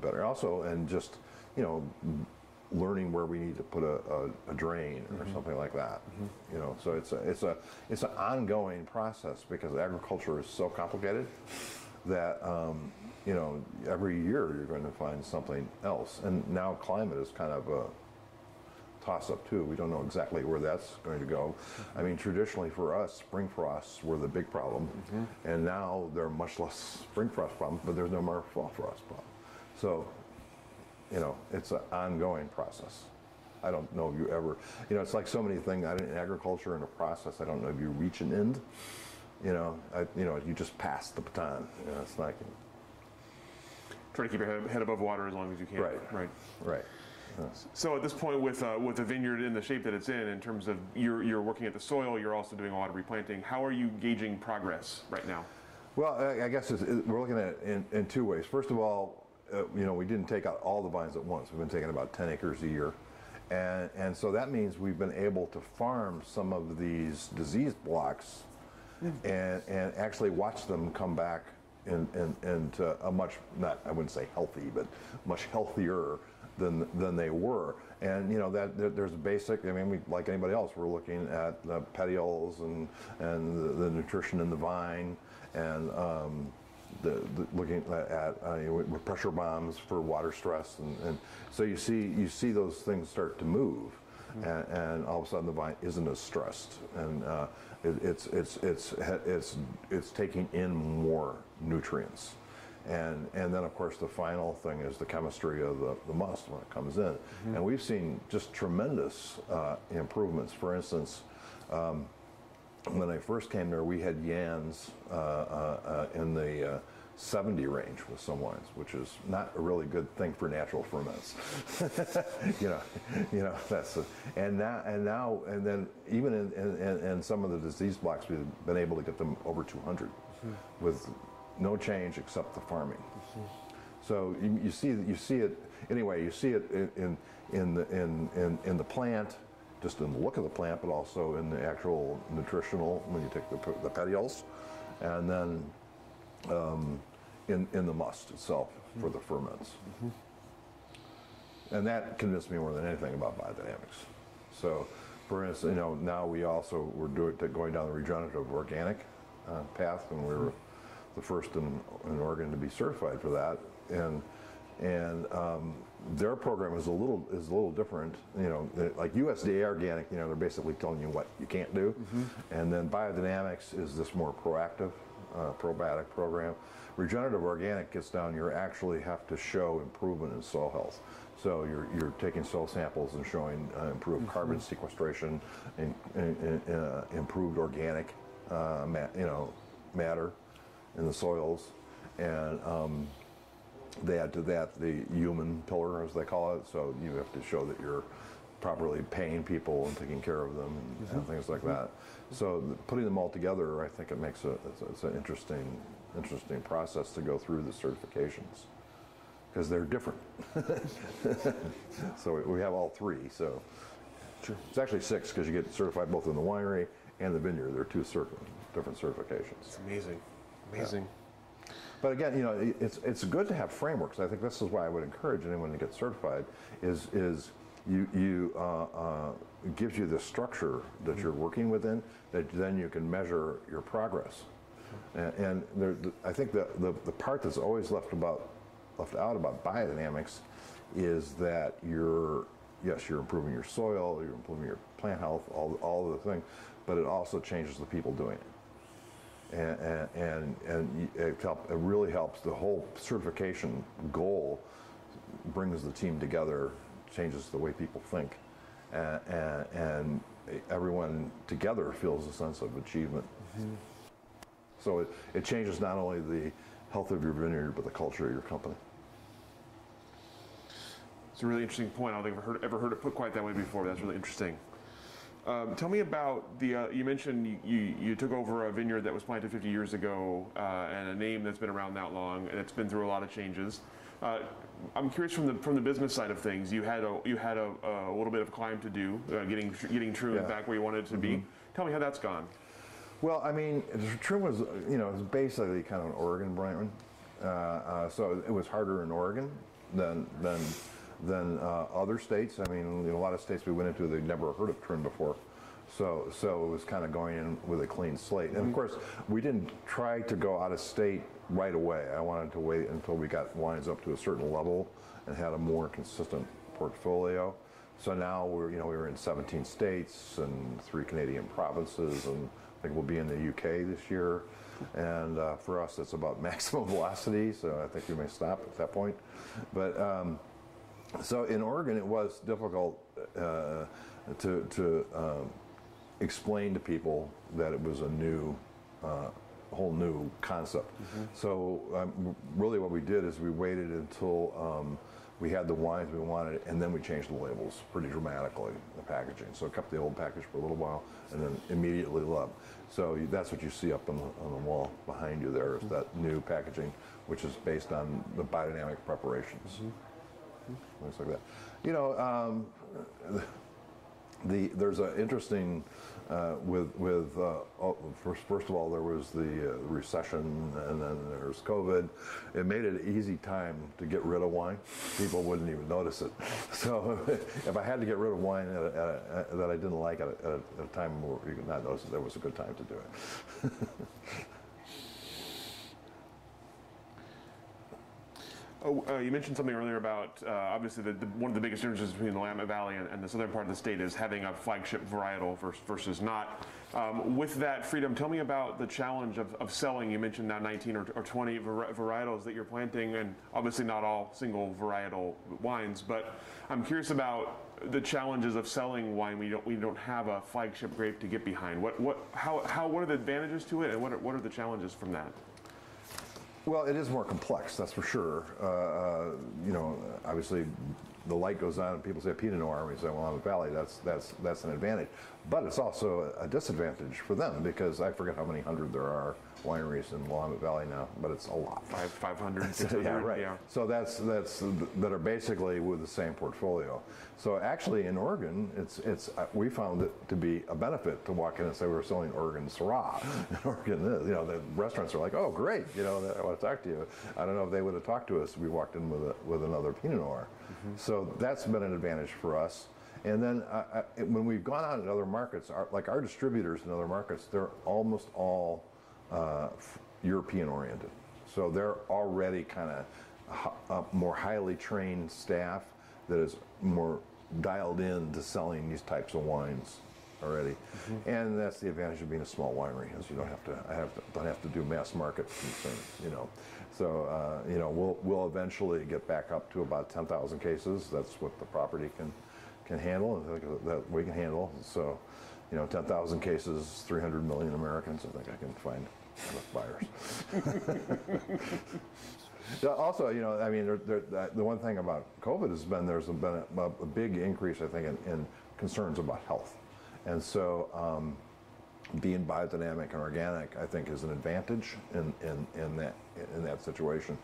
better. Also, and just you know, learning where we need to put a, a, a drain or mm-hmm. something like that. Mm-hmm. You know, so it's a it's a it's an ongoing process because agriculture is so complicated that um, you know every year you're going to find something else. And now climate is kind of a toss up too. We don't know exactly where that's going to go. Mm-hmm. I mean, traditionally for us, spring frosts were the big problem, and now there are much less spring frost problems, but there's no more fall frost problem. So, you know, it's an ongoing process. I don't know if you ever, you know, it's like so many things in agriculture and a process. I don't know if you reach an end. You know, I, you know, you just pass the baton. You know, it's like, Try to keep your head, head above water as long as you can. Right. Right. right. So at this point, with uh, with the vineyard in the shape that it's in, in terms of you're you're working at the soil, you're also doing a lot of replanting. How are you gauging progress right now? Well, I I guess it's, it, we're looking at it in, in two ways. First of all, uh, you know, we didn't take out all the vines at once. We've been taking about 10 acres a year. And, and so that means we've been able to farm some of these disease blocks and, and actually watch them come back in, in, into a much, not, I wouldn't say healthy, but much healthier than, than they were. And you know that there- there's a basic. I mean, we, like anybody else, we're looking at the petioles and and the, the nutrition in the vine, and um, the, the, looking at uh, with pressure bombs for water stress, and, and so you see you see those things start to move, and, and all of a sudden the vine isn't as stressed, and uh, it, it's it's it's it's it's taking in more nutrients. And, and then, of course, the final thing is the chemistry of the, the must when it comes in. And we've seen just tremendous uh, improvements. For instance, um, when I first came there, we had YANs uh, uh, uh, in the uh, 70 range with some wines, which is not a really good thing for natural ferments. you know, you know that's a, and now and now and then even in, in, in, some of the disease blocks, we've been able to get them over 200 with no change except the farming. So you, you see you see it anyway. You see it in in in the, in, in in the plant, just in the look of the plant, but also in the actual nutritional when you take the, the petioles, and then um, in in the must itself for the ferments. And that convinced me more than anything about biodynamics. So, for instance, you know, now we also we're doing going down the regenerative organic uh, path, and we were the first in, in Oregon to be certified for that. And and um, their program is a little is a little different. You know, like USDA organic, you know, they're basically telling you what you can't do, and then biodynamics is this more proactive, uh, probiotic program. Regenerative organic gets down. You actually have to show improvement in soil health. So you're, you're taking soil samples and showing uh, improved carbon sequestration, and, and, and, uh, improved organic, uh, ma- you know, matter in the soils, and um, they add to that the human pillar, as they call it. So you have to show that you're properly paying people and taking care of them and, and things like that. So putting them all together, I think it makes a it's, a- it's an interesting interesting process to go through the certifications because they're different. so we- we have all three. So it's actually six because you get certified both in the winery and the vineyard. They're two certi- different certifications. It's amazing, amazing. But again, you know, it's it's good to have frameworks. I think this is why I would encourage anyone to get certified. Is is you you uh, uh, gives you the structure that you're working within that then you can measure your progress. And, and there, the, I think the, the the part that's always left about left out about biodynamics is that you're yes you're improving your soil, you're improving your plant health, all all of the things, but it also changes the people doing it and and and, and it, help, it really helps the whole certification goal brings the team together changes the way people think and, and, and everyone together feels a sense of achievement mm-hmm. so it, it changes not only the health of your vineyard but the culture of your company It's a really interesting point. I don't think I've heard, ever heard it put quite that way before. That's really interesting. Um, tell me about the. Uh, you mentioned you, you, you took over a vineyard that was planted 50 years ago uh, and a name that's been around that long and it's been through a lot of changes. Uh, I'm curious from the from the business side of things. You had a you had a, a little bit of climb to do, uh, getting getting Troon Yeah. back where you wanted it to be. Tell me how that's gone. Well, I mean, Troon was, you know, it was basically kind of an Oregon brand. Uh, uh, so it was harder in Oregon than than than uh, other states. I mean, a lot of states we went into, they'd never heard of Troon before. So so it was kind of going in with a clean slate. And of course, we didn't try to go out of state right away. I wanted to wait until we got wines up to a certain level and had a more consistent portfolio. So now we're, you know, we were in 17 states and three Canadian provinces, and I think we'll be in the UK this year. And uh, for us, it's about maximum velocity, so I think we may stop at that point. But um, so in Oregon, it was difficult uh, to, to um, explain to people that it was a new, uh, whole new concept. So um, really, what we did is we waited until um, we had the wines we wanted, and then we changed the labels pretty dramatically, the packaging. So kept the old package for a little while, and then immediately loved. So that's what you see up on the, on the wall behind you there is that new packaging, which is based on the biodynamic preparations things like that. You know, um, the there's an interesting uh, with with uh, first first of all there was the uh, recession and then there's COVID. It made it an easy time to get rid of wine. People wouldn't even notice it. So if I had to get rid of wine at a, at a, at- that I didn't like at a, at a- time where you could not notice it, that was a good time to do it. Oh, uh, you mentioned something earlier about uh, obviously the, the, one of the biggest differences between the Willamette Valley and, and the southern part of the state is having a flagship varietal versus, versus not. Um, with that freedom, tell me about the challenge of, of selling. You mentioned now 19 or, or 20 vari- varietals that you're planting, and obviously not all single varietal wines. But I'm curious about the challenges of selling wine. We don't we don't have a flagship grape to get behind. What what how, how what are the advantages to it, and what are, what are the challenges from that? Well, it is more complex, that's for sure. Uh, uh, you know, obviously, the light goes on, and people say Pinot Noir. We say Willamette Valley. That's that's that's an advantage, but it's also a disadvantage for them because I forget how many hundred there are wineries in the Willamette Valley now, but it's a lot. Five 500, 600, yeah, right. So that's that's that are basically with the same portfolio. So actually, in Oregon, it's it's uh, we found it to be a benefit to walk in and say we're selling Oregon Syrah. And Oregon, this, you know, the restaurants are like, oh, great, you know, I want to talk to you. I don't know if they would have talked to us. if We walked in with a, with another Pinot Noir. So that's been an advantage for us. And then uh, uh, when we've gone out in other markets, our, like our distributors in other markets, they're almost all uh, European oriented. So they're already kind of more highly trained staff that is more dialed in to selling these types of wines already. And that's the advantage of being a small winery, is you don't have to, I have to, don't have to do mass market things, you know. So, uh, you know, we'll, we'll eventually get back up to about 10,000 cases. That's what the property can, can handle, and that we can handle. So, you know, 10,000 cases, 300 million Americans, I think I can find enough buyers. Also, you know, I mean, there, there, the one thing about COVID has been there's been a, a big increase, I think, in, in concerns about health, and so um, being biodynamic and organic, I think, is an advantage in, in, in that in that situation.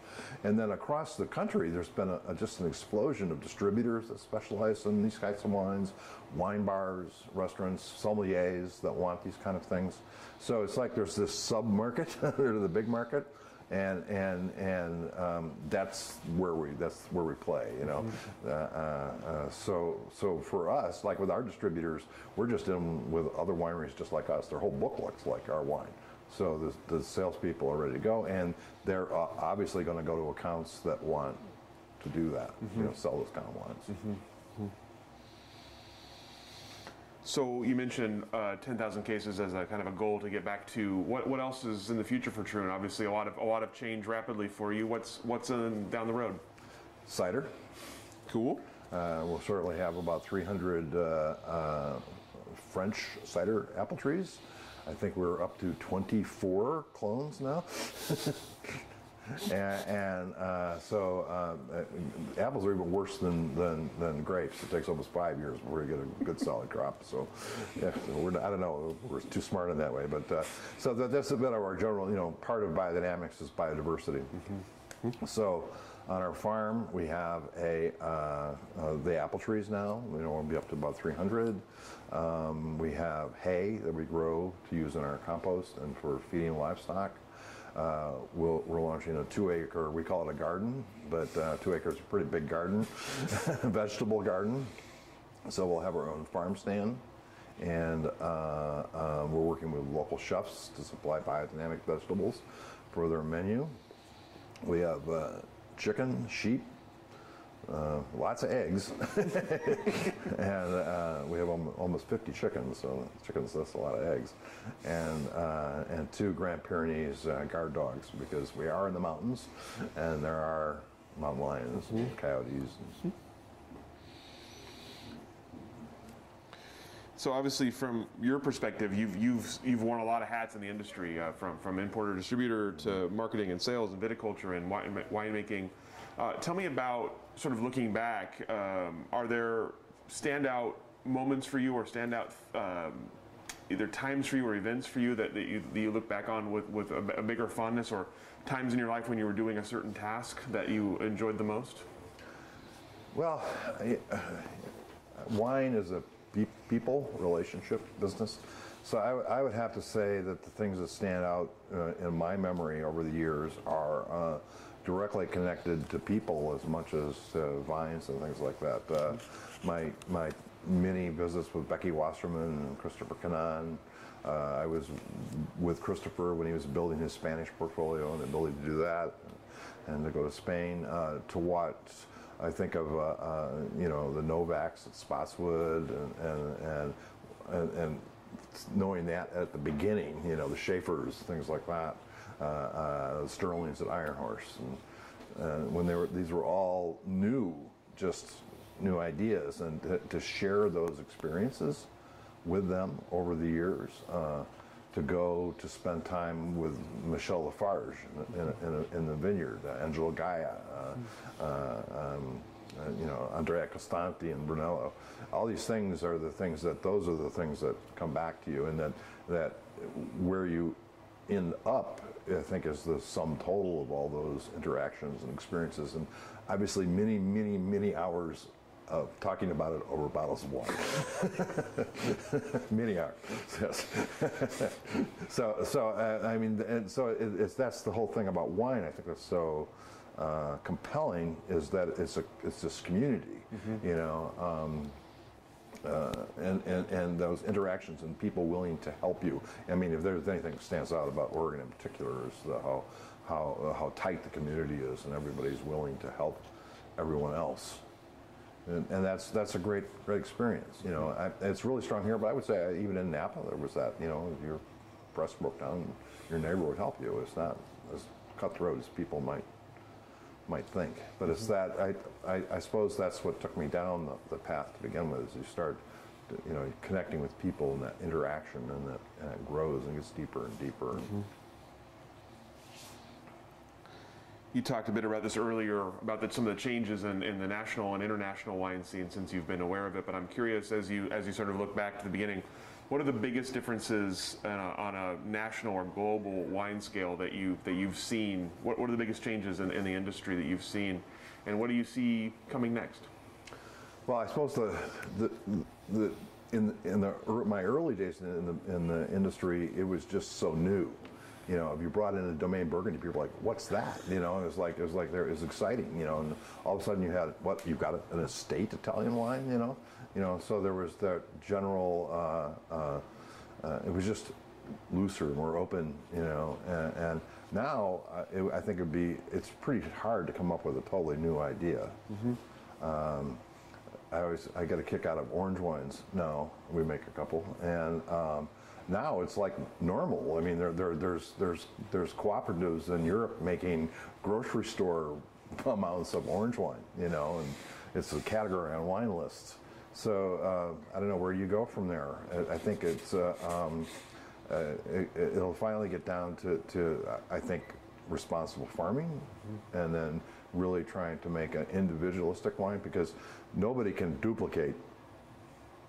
And then across the country, there's been a, a- just an explosion of distributors that specialize in these kinds of wines, wine bars, restaurants, sommeliers that want these kind of things. So it's like there's this sub market the big market and and and um, that's where we that's where we play, you know. Uh, uh, uh, so so for us, like with our distributors, we're just in with other wineries just like us. Their whole book looks like our wine. So the, the salespeople are ready to go, and they're uh, obviously going to go to accounts that want to do that, you know, sell those kind of wines. So you mentioned uh, 10,000 cases as a kind of a goal to get back to. What what else is in the future for Troon? Obviously, a lot of a lot of change rapidly for you. What's what's in, down the road? Cider. Cool. Uh, we'll certainly have about 300 uh, uh, French cider apple trees. I think we're up to 24 clones now. and and uh, so um, uh, apples are even worse than, than, than grapes. It takes almost five years before you get a good solid crop. So, yeah, we're, I don't know, we're too smart in that way. But uh, so that, that's a bit of our general, you know, part of biodynamics is biodiversity. So On our farm, we have a uh, uh, the apple trees now. You know, we'll be up to about 300. Um, we have hay that we grow to use in our compost and for feeding livestock. Uh, we'll, we're launching a two acre, we call it a garden, but uh, two acres is a pretty big garden, vegetable garden. So we'll have our own farm stand, and uh, uh, we're working with local chefs to supply biodynamic vegetables for their menu. We have uh, chicken, sheep, uh, lots of eggs, and uh, we have almost 50 chickens. So chickens, that's a lot of eggs, and uh, and two Grand Pyrenees uh, guard dogs because we are in the mountains, and there are mountain lions, and coyotes. And, So obviously, from your perspective, you've you've you've worn a lot of hats in the industry, uh, from from importer distributor to marketing and sales and viticulture and wine, winemaking. Uh, tell me about sort of looking back. Um, are there standout moments for you, or standout um, either times for you or events for you that, that, you, that you look back on with with a, a bigger fondness, or times in your life when you were doing a certain task that you enjoyed the most? Well, I- wine is a pe- people relationship business. So I, w- I would have to say that the things that stand out uh, in my memory over the years are uh, directly connected to people as much as uh, vines and things like that. Uh, my my many visits with Becky Wasserman and Christopher Cannan. Uh, I was with Christopher when he was building his Spanish portfolio and the ability to do that, and to go to Spain uh, to watch. I think of uh, uh, you know the Novaks at Spottswoode and and, and and and knowing that at the beginning, you know the Shafers, things like that, Sterlings at Iron Horse, and uh, when they were these were all new, just new ideas, and to, to share those experiences with them over the years. Uh, to go to spend time with Michel Lafarge in, in, in, the vineyard, uh, Angelo Gaja, uh, uh, um, uh, you know, Andrea Costanti and Brunello. All these things are the things that those are the things that come back to you, and that that where you end up, I think, is the sum total of all those interactions and experiences, and obviously many, many, many hours of talking about it over bottles of wine. many hours, yes. so, so uh, I mean, and so it, it's that's the whole thing about wine. I think that's so uh, compelling is that it's a it's this community, you know. Um, uh, and, and, and those interactions and people willing to help you. I mean, if there's anything that stands out about Oregon in particular is the, how, how, uh, how tight the community is and everybody's willing to help everyone else. And, and that's, that's a great, great experience. You know, I, it's really strong here, but I would say even in Napa there was that, you know, if your breast broke down, your neighbor would help you. It's not as cutthroat as people might might think. But it's mm-hmm. that I, I, I suppose that's what took me down the, the path to begin with. Is you start, to, you know, connecting with people and that interaction, and that and it grows and gets deeper and deeper. Mm-hmm. You talked a bit about this earlier about the, some of the changes in, in the national and international wine scene since you've been aware of it. But I'm curious as you as you sort of look back to the beginning, what are the biggest differences on a, on a national or global wine scale that you that you've seen? What, what are the biggest changes in, in the industry that you've seen, and what do you see coming next? Well, I suppose the the, the in in the my early days in the in the industry, it was just so new. You know, if you brought in a domain Burgundy, people were like, "What's that?" You know, it was like it was like there was exciting. You know, and all of a sudden you had what you've got an estate Italian wine. You know, you know, so there was that general. Uh, uh, uh, it was just looser, more open. You know, and, and now uh, it, I think it'd be it's pretty hard to come up with a totally new idea. Um, I always I get a kick out of orange wines. Now we make a couple, and um, now it's like normal. I mean, there, there, there's there's there's cooperatives in Europe making grocery store amounts of orange wine. You know, and it's a category on wine lists. So uh, I don't know where you go from there. I, I think it's uh, um, uh, it, it'll finally get down to, to I think responsible farming and then really trying to make an individualistic wine because nobody can duplicate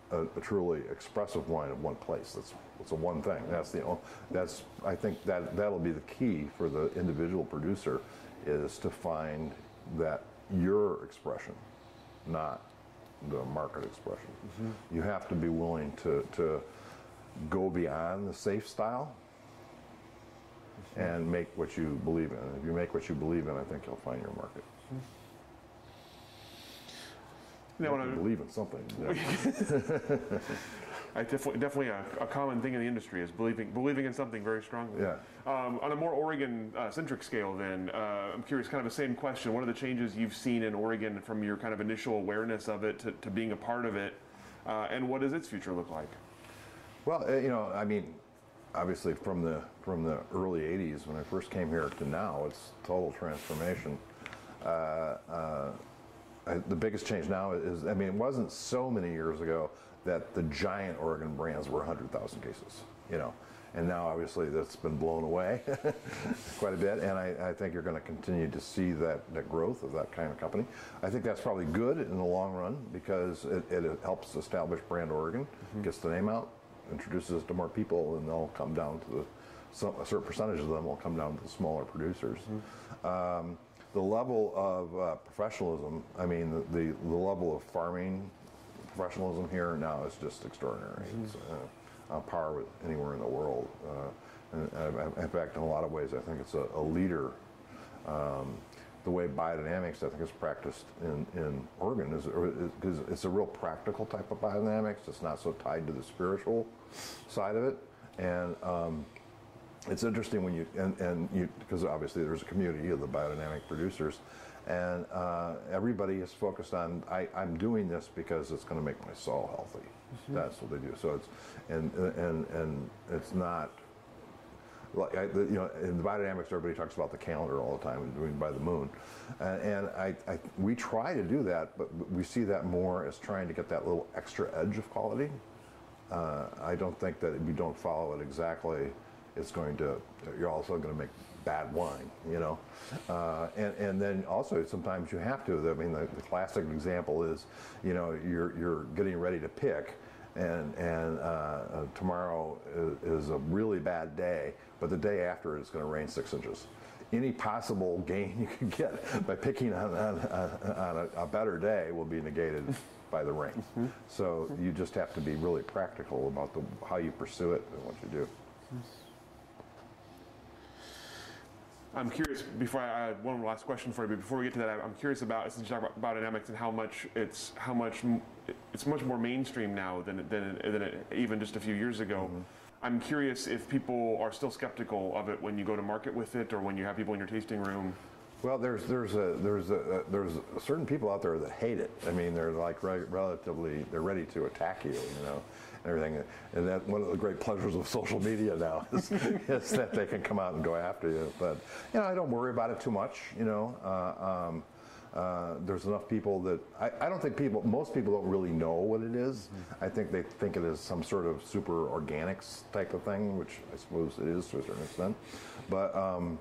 a, a truly expressive wine in one place. That's it's a one thing. That's the that's I think that that'll be the key for the individual producer is to find that your expression, not the market expression. You have to be willing to, to go beyond the safe style and make what you believe in. If you make what you believe in, I think you'll find your market. You know, You when I- believe in something. yeah. I definitely, definitely a, a common thing in the industry is believing believing in something very strongly. Yeah. Um, on a more Oregon-centric scale, then uh, I'm curious, kind of the same question. What are the changes you've seen in Oregon from your kind of initial awareness of it to, to being a part of it, uh, and what does its future look like? Well, uh, you know, I mean, obviously from the from the early '80s when I first came here to now, it's total transformation. Uh, uh, I, the biggest change now is, I mean, it wasn't so many years ago that the giant Oregon brands were 100,000 cases, you know, and now obviously that's been blown away quite a bit, and I, I think you're going to continue to see that, that growth of that kind of company. I think that's probably good in the long run because it, it helps establish brand Oregon, gets the name out, introduces it to more people, and they'll come down to the some, a certain percentage of them will come down to the smaller producers. Um, the level of uh, professionalism, I mean, the, the, the level of farming professionalism here now is just extraordinary. It's uh, on par with anywhere in the world. Uh, and, uh, in fact, in a lot of ways, I think it's a, a leader. Um, the way biodynamics, I think, is practiced in, in Oregon is because it's a real practical type of biodynamics. It's not so tied to the spiritual side of it, and um, it's interesting when you and, and you because obviously there's a community of the biodynamic producers and uh, everybody is focused on I, i'm doing this because it's going to make my soul healthy. That's what they do. So it's and and and it's not like I, the, you know in the biodynamics everybody talks about the calendar all the time and doing by the moon. And, and I, I we try to do that but we see that more as trying to get that little extra edge of quality. Uh, I don't think that if you don't follow it exactly, it's going to, you're also going to make bad wine, you know? Uh, and, and then also sometimes you have to. I mean, the, the classic example is, you know, you're, you're getting ready to pick and, and uh, uh, tomorrow is, is a really bad day, but the day after it's going to rain six inches. Any possible gain you can get by picking on, on, on, on a, a better day will be negated by the rain. So you just have to be really practical about the, how you pursue it and what you do. I'm curious. Before I, I one last question for you, but before we get to that, I- I'm curious about since you talk about biodynamics and how much it's how much it's much more mainstream now than than than it, even just a few years ago. Mm-hmm. I'm curious if people are still skeptical of it when you go to market with it, or when you have people in your tasting room. Well, there's there's a there's a there's certain people out there that hate it. I mean, they're like re- relatively they're ready to attack you, you know, everything. And that one of the great pleasures of social media now is, is that they can come out and go after you. But you know, I don't worry about it too much. You know, uh, um, uh, there's enough people that I, I don't think people most people don't really know what it is. I think they think it is some sort of super organics type of thing, which I suppose it is to a certain extent. But um,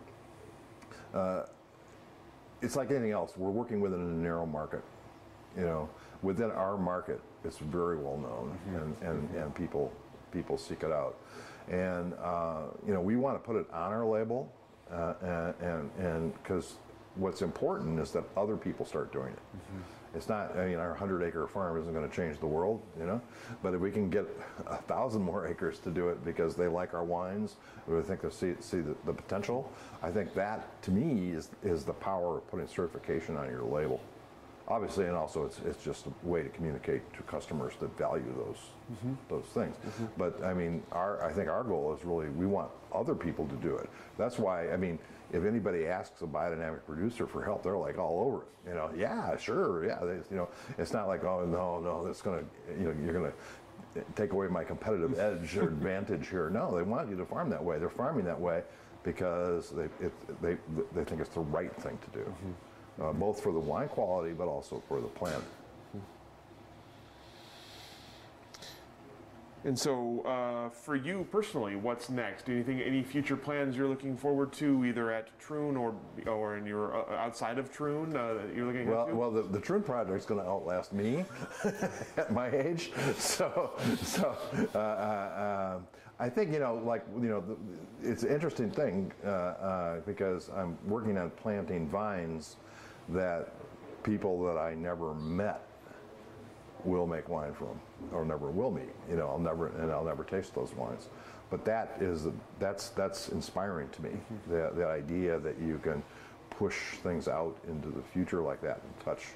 it's like anything else. We're working within a narrow market. You know, within our market, it's very well known, and, and, and people people seek it out. And uh, you know, we want to put it on our label, uh, and and and because what's important is that other people start doing it. It's not. I mean, our hundred acre farm isn't going to change the world, you know. But if we can get a thousand more acres to do it because they like our wines, or they think they see see the, the potential, I think that to me is is the power of putting certification on your label. Obviously, and also it's it's just a way to communicate to customers that value those mm-hmm. those things. Mm-hmm. But I mean, our I think our goal is really we want other people to do it. That's why I mean if anybody asks a biodynamic producer for help, they're like all over it. You know, yeah, sure, yeah. They, you know, it's not like, oh no, no, that's gonna, you know, you're gonna take away my competitive edge or advantage here. No, they want you to farm that way. They're farming that way because they it, they they think it's the right thing to do, mm-hmm. Uh, both for the wine quality but also for the plant. And so, uh, for you personally, what's next? Anything, any future plans you're looking forward to, either at Troon or or in your uh, outside of Troon? Uh, that you're looking Well, well, the, the Troon project's going to outlast me at my age. So, so uh, uh, um, I think you know, like you know, the, it's an interesting thing uh, uh, because I'm working on planting vines that people that I never met will make wine from, or never will meet. You know, I'll never and I'll never taste those wines. But that is that's that's inspiring to me. Mm-hmm. The the idea that you can push things out into the future like that and touch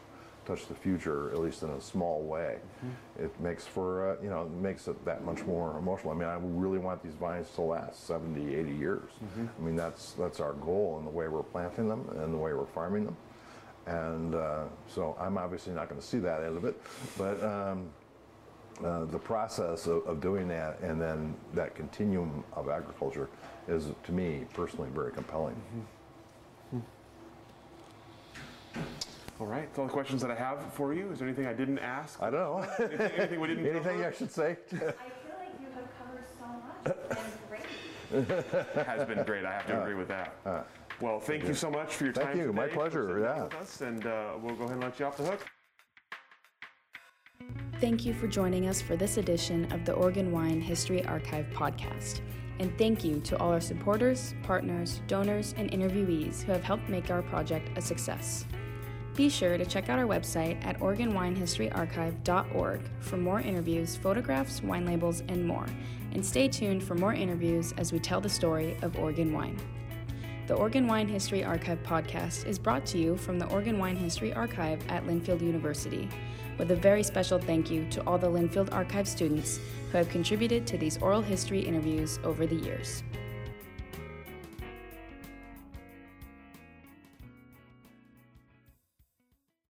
touch the future at least in a small way. Mm-hmm. It makes for uh, you know it makes it that much more emotional. I mean, I really want these vines to last 70, 80 years. Mm-hmm. I mean, that's that's our goal in the way we're planting them and the way we're farming them. And uh, so I'm obviously not going to see that end of it, but um, uh, the process of, of doing that and then that continuum of agriculture is, to me personally, very compelling. All right, that's all the questions that I have for you. Is there anything I didn't ask? I don't know. anything, anything we didn't Anything cover? I should say? I feel like you have covered so much and great. has been great. I have to agree with that. Well, thank you so much for your Thank time. you. My today, for pleasure. Yeah. With us, and uh, we'll go ahead and let you off the hook. Thank you for joining us for this edition of the Oregon Wine History Archive podcast. And thank you to all our supporters, partners, donors, and interviewees who have helped make our project a success. Be sure to check out our website at OregonWineHistoryArchive.org for more interviews, photographs, wine labels, and more. And stay tuned for more interviews as we tell the story of Oregon wine. The Oregon Wine History Archive podcast is brought to you from the Oregon Wine History Archive at Linfield University, with a very special thank you to all the Linfield Archive students who have contributed to these oral history interviews over the years.